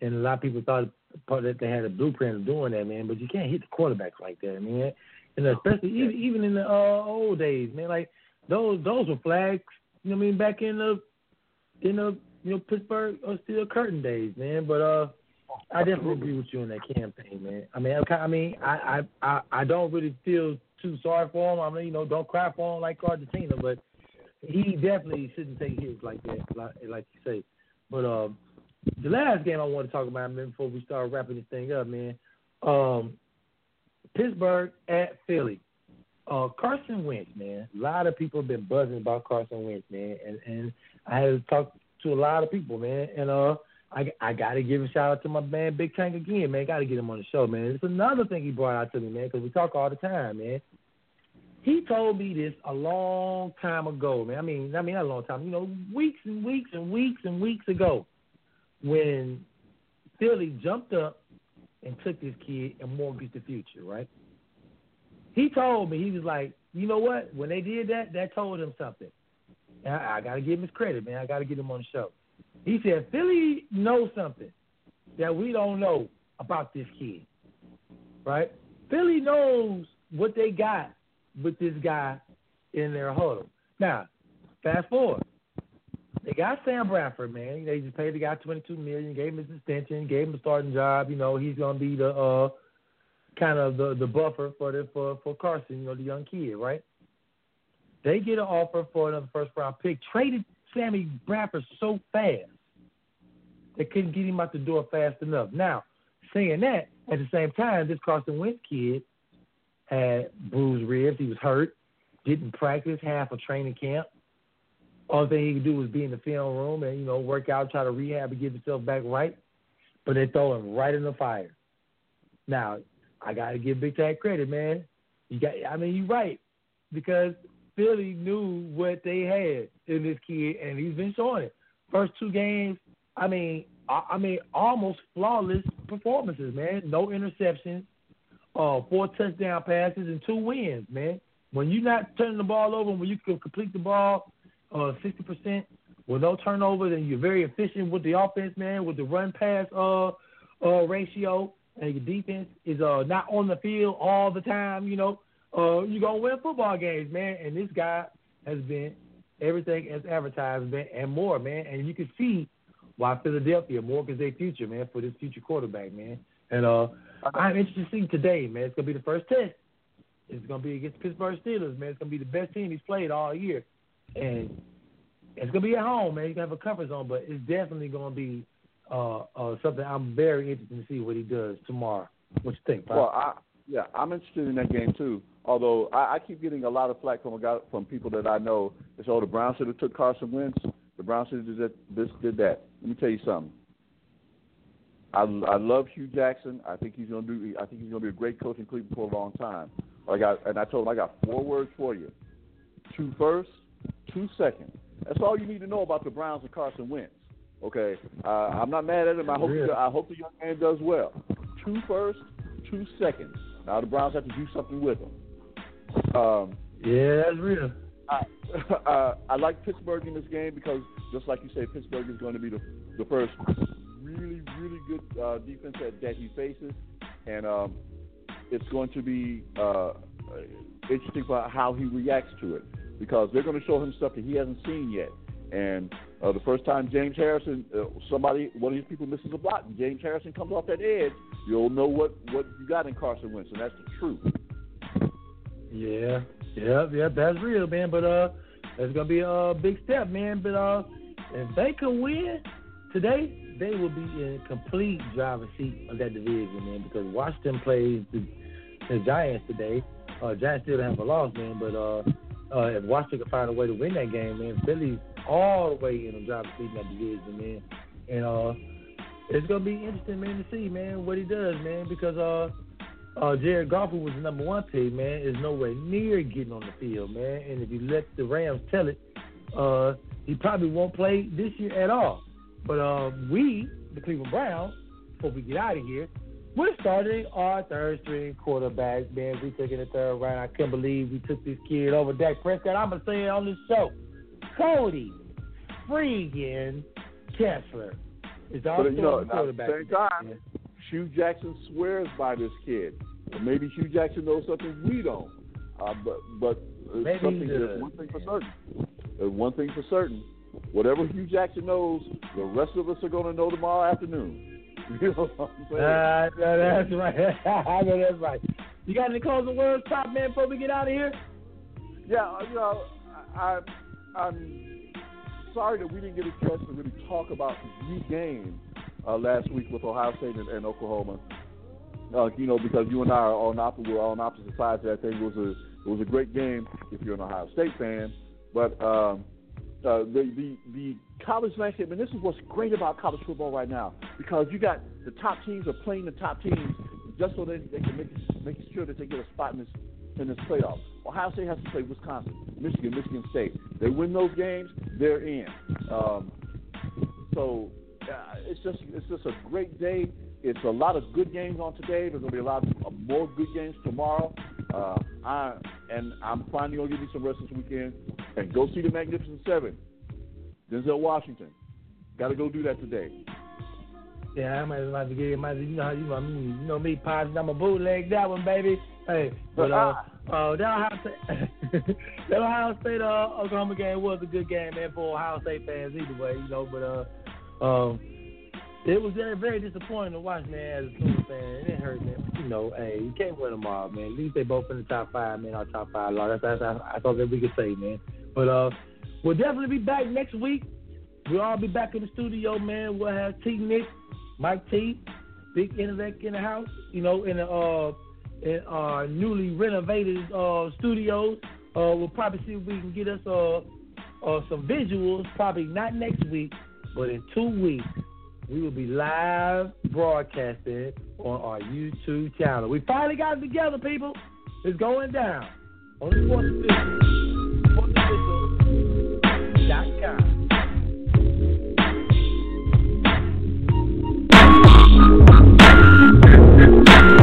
And a lot of people thought part that they had a blueprint of doing that, man. But you can't hit the quarterbacks like that, man. And especially even even in the uh, old days, man. Like those those were flags. You know what I mean? Back in the in the you know Pittsburgh or Steel Curtain days, man. But uh, I definitely agree with you on that campaign, man. I mean, I, I mean, I, I I I don't really feel too sorry for him. I mean, you know, don't cry for him like Argentina, but he definitely shouldn't take hits like that, like, like you say. But um, the last game I want to talk about, man, before we start wrapping this thing up, man, um, Pittsburgh at Philly. Uh, Carson Wentz, man. A lot of people have been buzzing about Carson Wentz, man, and and I had to talk to a lot of people, man, and uh, I I got to give a shout out to my man Big Tank again, man. Got to get him on the show, man. It's another thing he brought out to me, man, because we talk all the time, man. He told me this a long time ago, man. I mean, I mean, not a long time, you know, weeks and weeks and weeks and weeks ago, when Philly jumped up and took this kid and mortgaged the future, right? He told me he was like, you know what? When they did that, that told him something. And I, I got to give him his credit, man. I got to get him on the show. He said Philly knows something that we don't know about this kid, right? Philly knows what they got with this guy in their huddle. Now, fast forward. They got Sam Bradford, man. They just paid the guy twenty two million, gave him his extension, gave him a starting job. You know, he's gonna be the uh kind of the the buffer for the for for Carson, you know, the young kid, right? They get an offer for another first round pick, traded Sammy Bradford so fast they couldn't get him out the door fast enough. Now, saying that, at the same time, this Carson Wentz kid had bruised ribs. He was hurt, didn't practice half a training camp. All thing he could do was be in the film room and, you know, work out, try to rehab and get himself back right. But they throw him right in the fire. Now, I got to give Big Tag credit, man. You got, I mean, you're right because Philly knew what they had in this kid, and he's been showing it. First two games, I mean, I, I mean, almost flawless performances, man. No interceptions, uh, four touchdown passes, and two wins, man. When you're not turning the ball over, when you can complete the ball uh, 60% with no turnovers, and you're very efficient with the offense, man, with the run pass uh, uh, ratio, and your defense is uh, not on the field all the time, you know, uh, you're going to win football games, man. And this guy has been everything as advertised, man, and more, man. And you can see why Philadelphia mortgaged their future, man, for this future quarterback, man. And uh, I'm interested to see today, man. It's going to be the first test. It's going to be against Pittsburgh Steelers, man. It's going to be the best team he's played all year. And it's going to be at home, man. He's going to have a comfort zone, but it's definitely going to be uh, uh, something I'm very interested to see what he does tomorrow. What you think, Pop? Well, I, yeah, I'm interested in that game too. Although I, I keep getting a lot of flack from a guy, from people that I know. Say, "Oh, the Browns should have took Carson Wentz. The Browns should have did this, did that." Let me tell you something. I, I love Hue Jackson. I think he's gonna do. I think he's gonna be a great coach in Cleveland for a long time. I got, and I told him I got four words for you: two first, two second. That's all you need to know about the Browns and Carson Wentz. Okay, uh, I'm not mad at him. I hope Yeah. I hope the young man does well. Two first, two seconds. Now the Browns have to do something with him. Um, yeah, that's real. I, uh, I like Pittsburgh in this game because, just like you say, Pittsburgh is going to be the the first really really good uh, defense that, that he faces, and um, it's going to be uh, interesting about how he reacts to it because they're going to show him stuff that he hasn't seen yet. And uh, the first time James Harrison, uh, somebody, one of these people misses a block, and James Harrison comes off that edge, you'll know what what you got in Carson Wentz, and that's the truth. Yeah, yeah, yeah, that's real, man. But uh, that's gonna be a big step, man. But uh, if they can win today, they will be in complete driver's seat of that division, man. Because Washington plays the, the Giants today. Uh, Giants still have a loss, man. But uh, uh, if Washington can find a way to win that game, man, Philly's all the way in the driver's seat in that division, man. And uh, it's gonna be interesting, man, to see, man, what he does, man. Because uh, uh, Jared Goff, who was the number one pick, man, is nowhere near getting on the field, man. And if you let the Rams tell it, uh, he probably won't play this year at all. But uh, we, the Cleveland Browns, before we get out of here, we're starting our third string quarterback, man. We took in the third round. I can't believe we took this kid over Dak Prescott. I'm gonna say it on the show. Cody freaking Kessler is our But you know, at the quarterback. same time, Hue Jackson swears by this kid. Or maybe Hue Jackson knows something we don't. Uh, but but uh, something, he there's one thing for certain. There's one thing for certain. Whatever Hue Jackson knows, the rest of us are going to know tomorrow afternoon. Uh, that's right. I know that's right. You got any closing words, top man, before we get out of here? Yeah, uh, you know, I, I, I'm sorry that we didn't get a chance to really talk about the game uh, last week with Ohio State and, and Oklahoma. Uh, you know, because you and I are on opposite, we're on opposite sides of that thing. It was a it was a great game if you're an Ohio State fan, but um, uh, the the the college landscape, and this is what's great about college football right now, because you got the top teams are playing the top teams just so they, they can make make sure that they get a spot in this in this playoff. Ohio State has to play Wisconsin, Michigan, Michigan State. They win those games, they're in. Um, so uh, it's just it's just a great day. It's a lot of good games on today. There's gonna be a lot of, uh, more good games tomorrow. Uh, I and I'm finally gonna give you some rest this weekend and go see the Magnificent Seven. Denzel Washington. Got to go do that today. Yeah, I might have to get it. You know how you know, I mean, you know me, Pods. I'm a bootleg that one, baby. Hey, but uh, uh, that Ohio State, that Ohio State uh, Oklahoma game was a good game, man, for Ohio State fans either way, you know. But uh, um, it was very, very disappointing to watch, man, as a Cougar fan. It hurt, man. You know, hey, you can't win them all, man. At least they both in the top five, man. Our top five, law. That's that's that's I thought that we could say, man. But uh, we'll definitely be back next week. We'll all be back in the studio, man. We'll have T Nick, Mike T, Big Intellect in the house, you know, in the uh in our newly renovated uh studios. Uh we'll probably see if we can get us uh uh some visuals, probably not next week, but in two weeks we will be live broadcasting on our YouTube channel. We finally got it together, people. It's going down on the Sports Official.com. Thank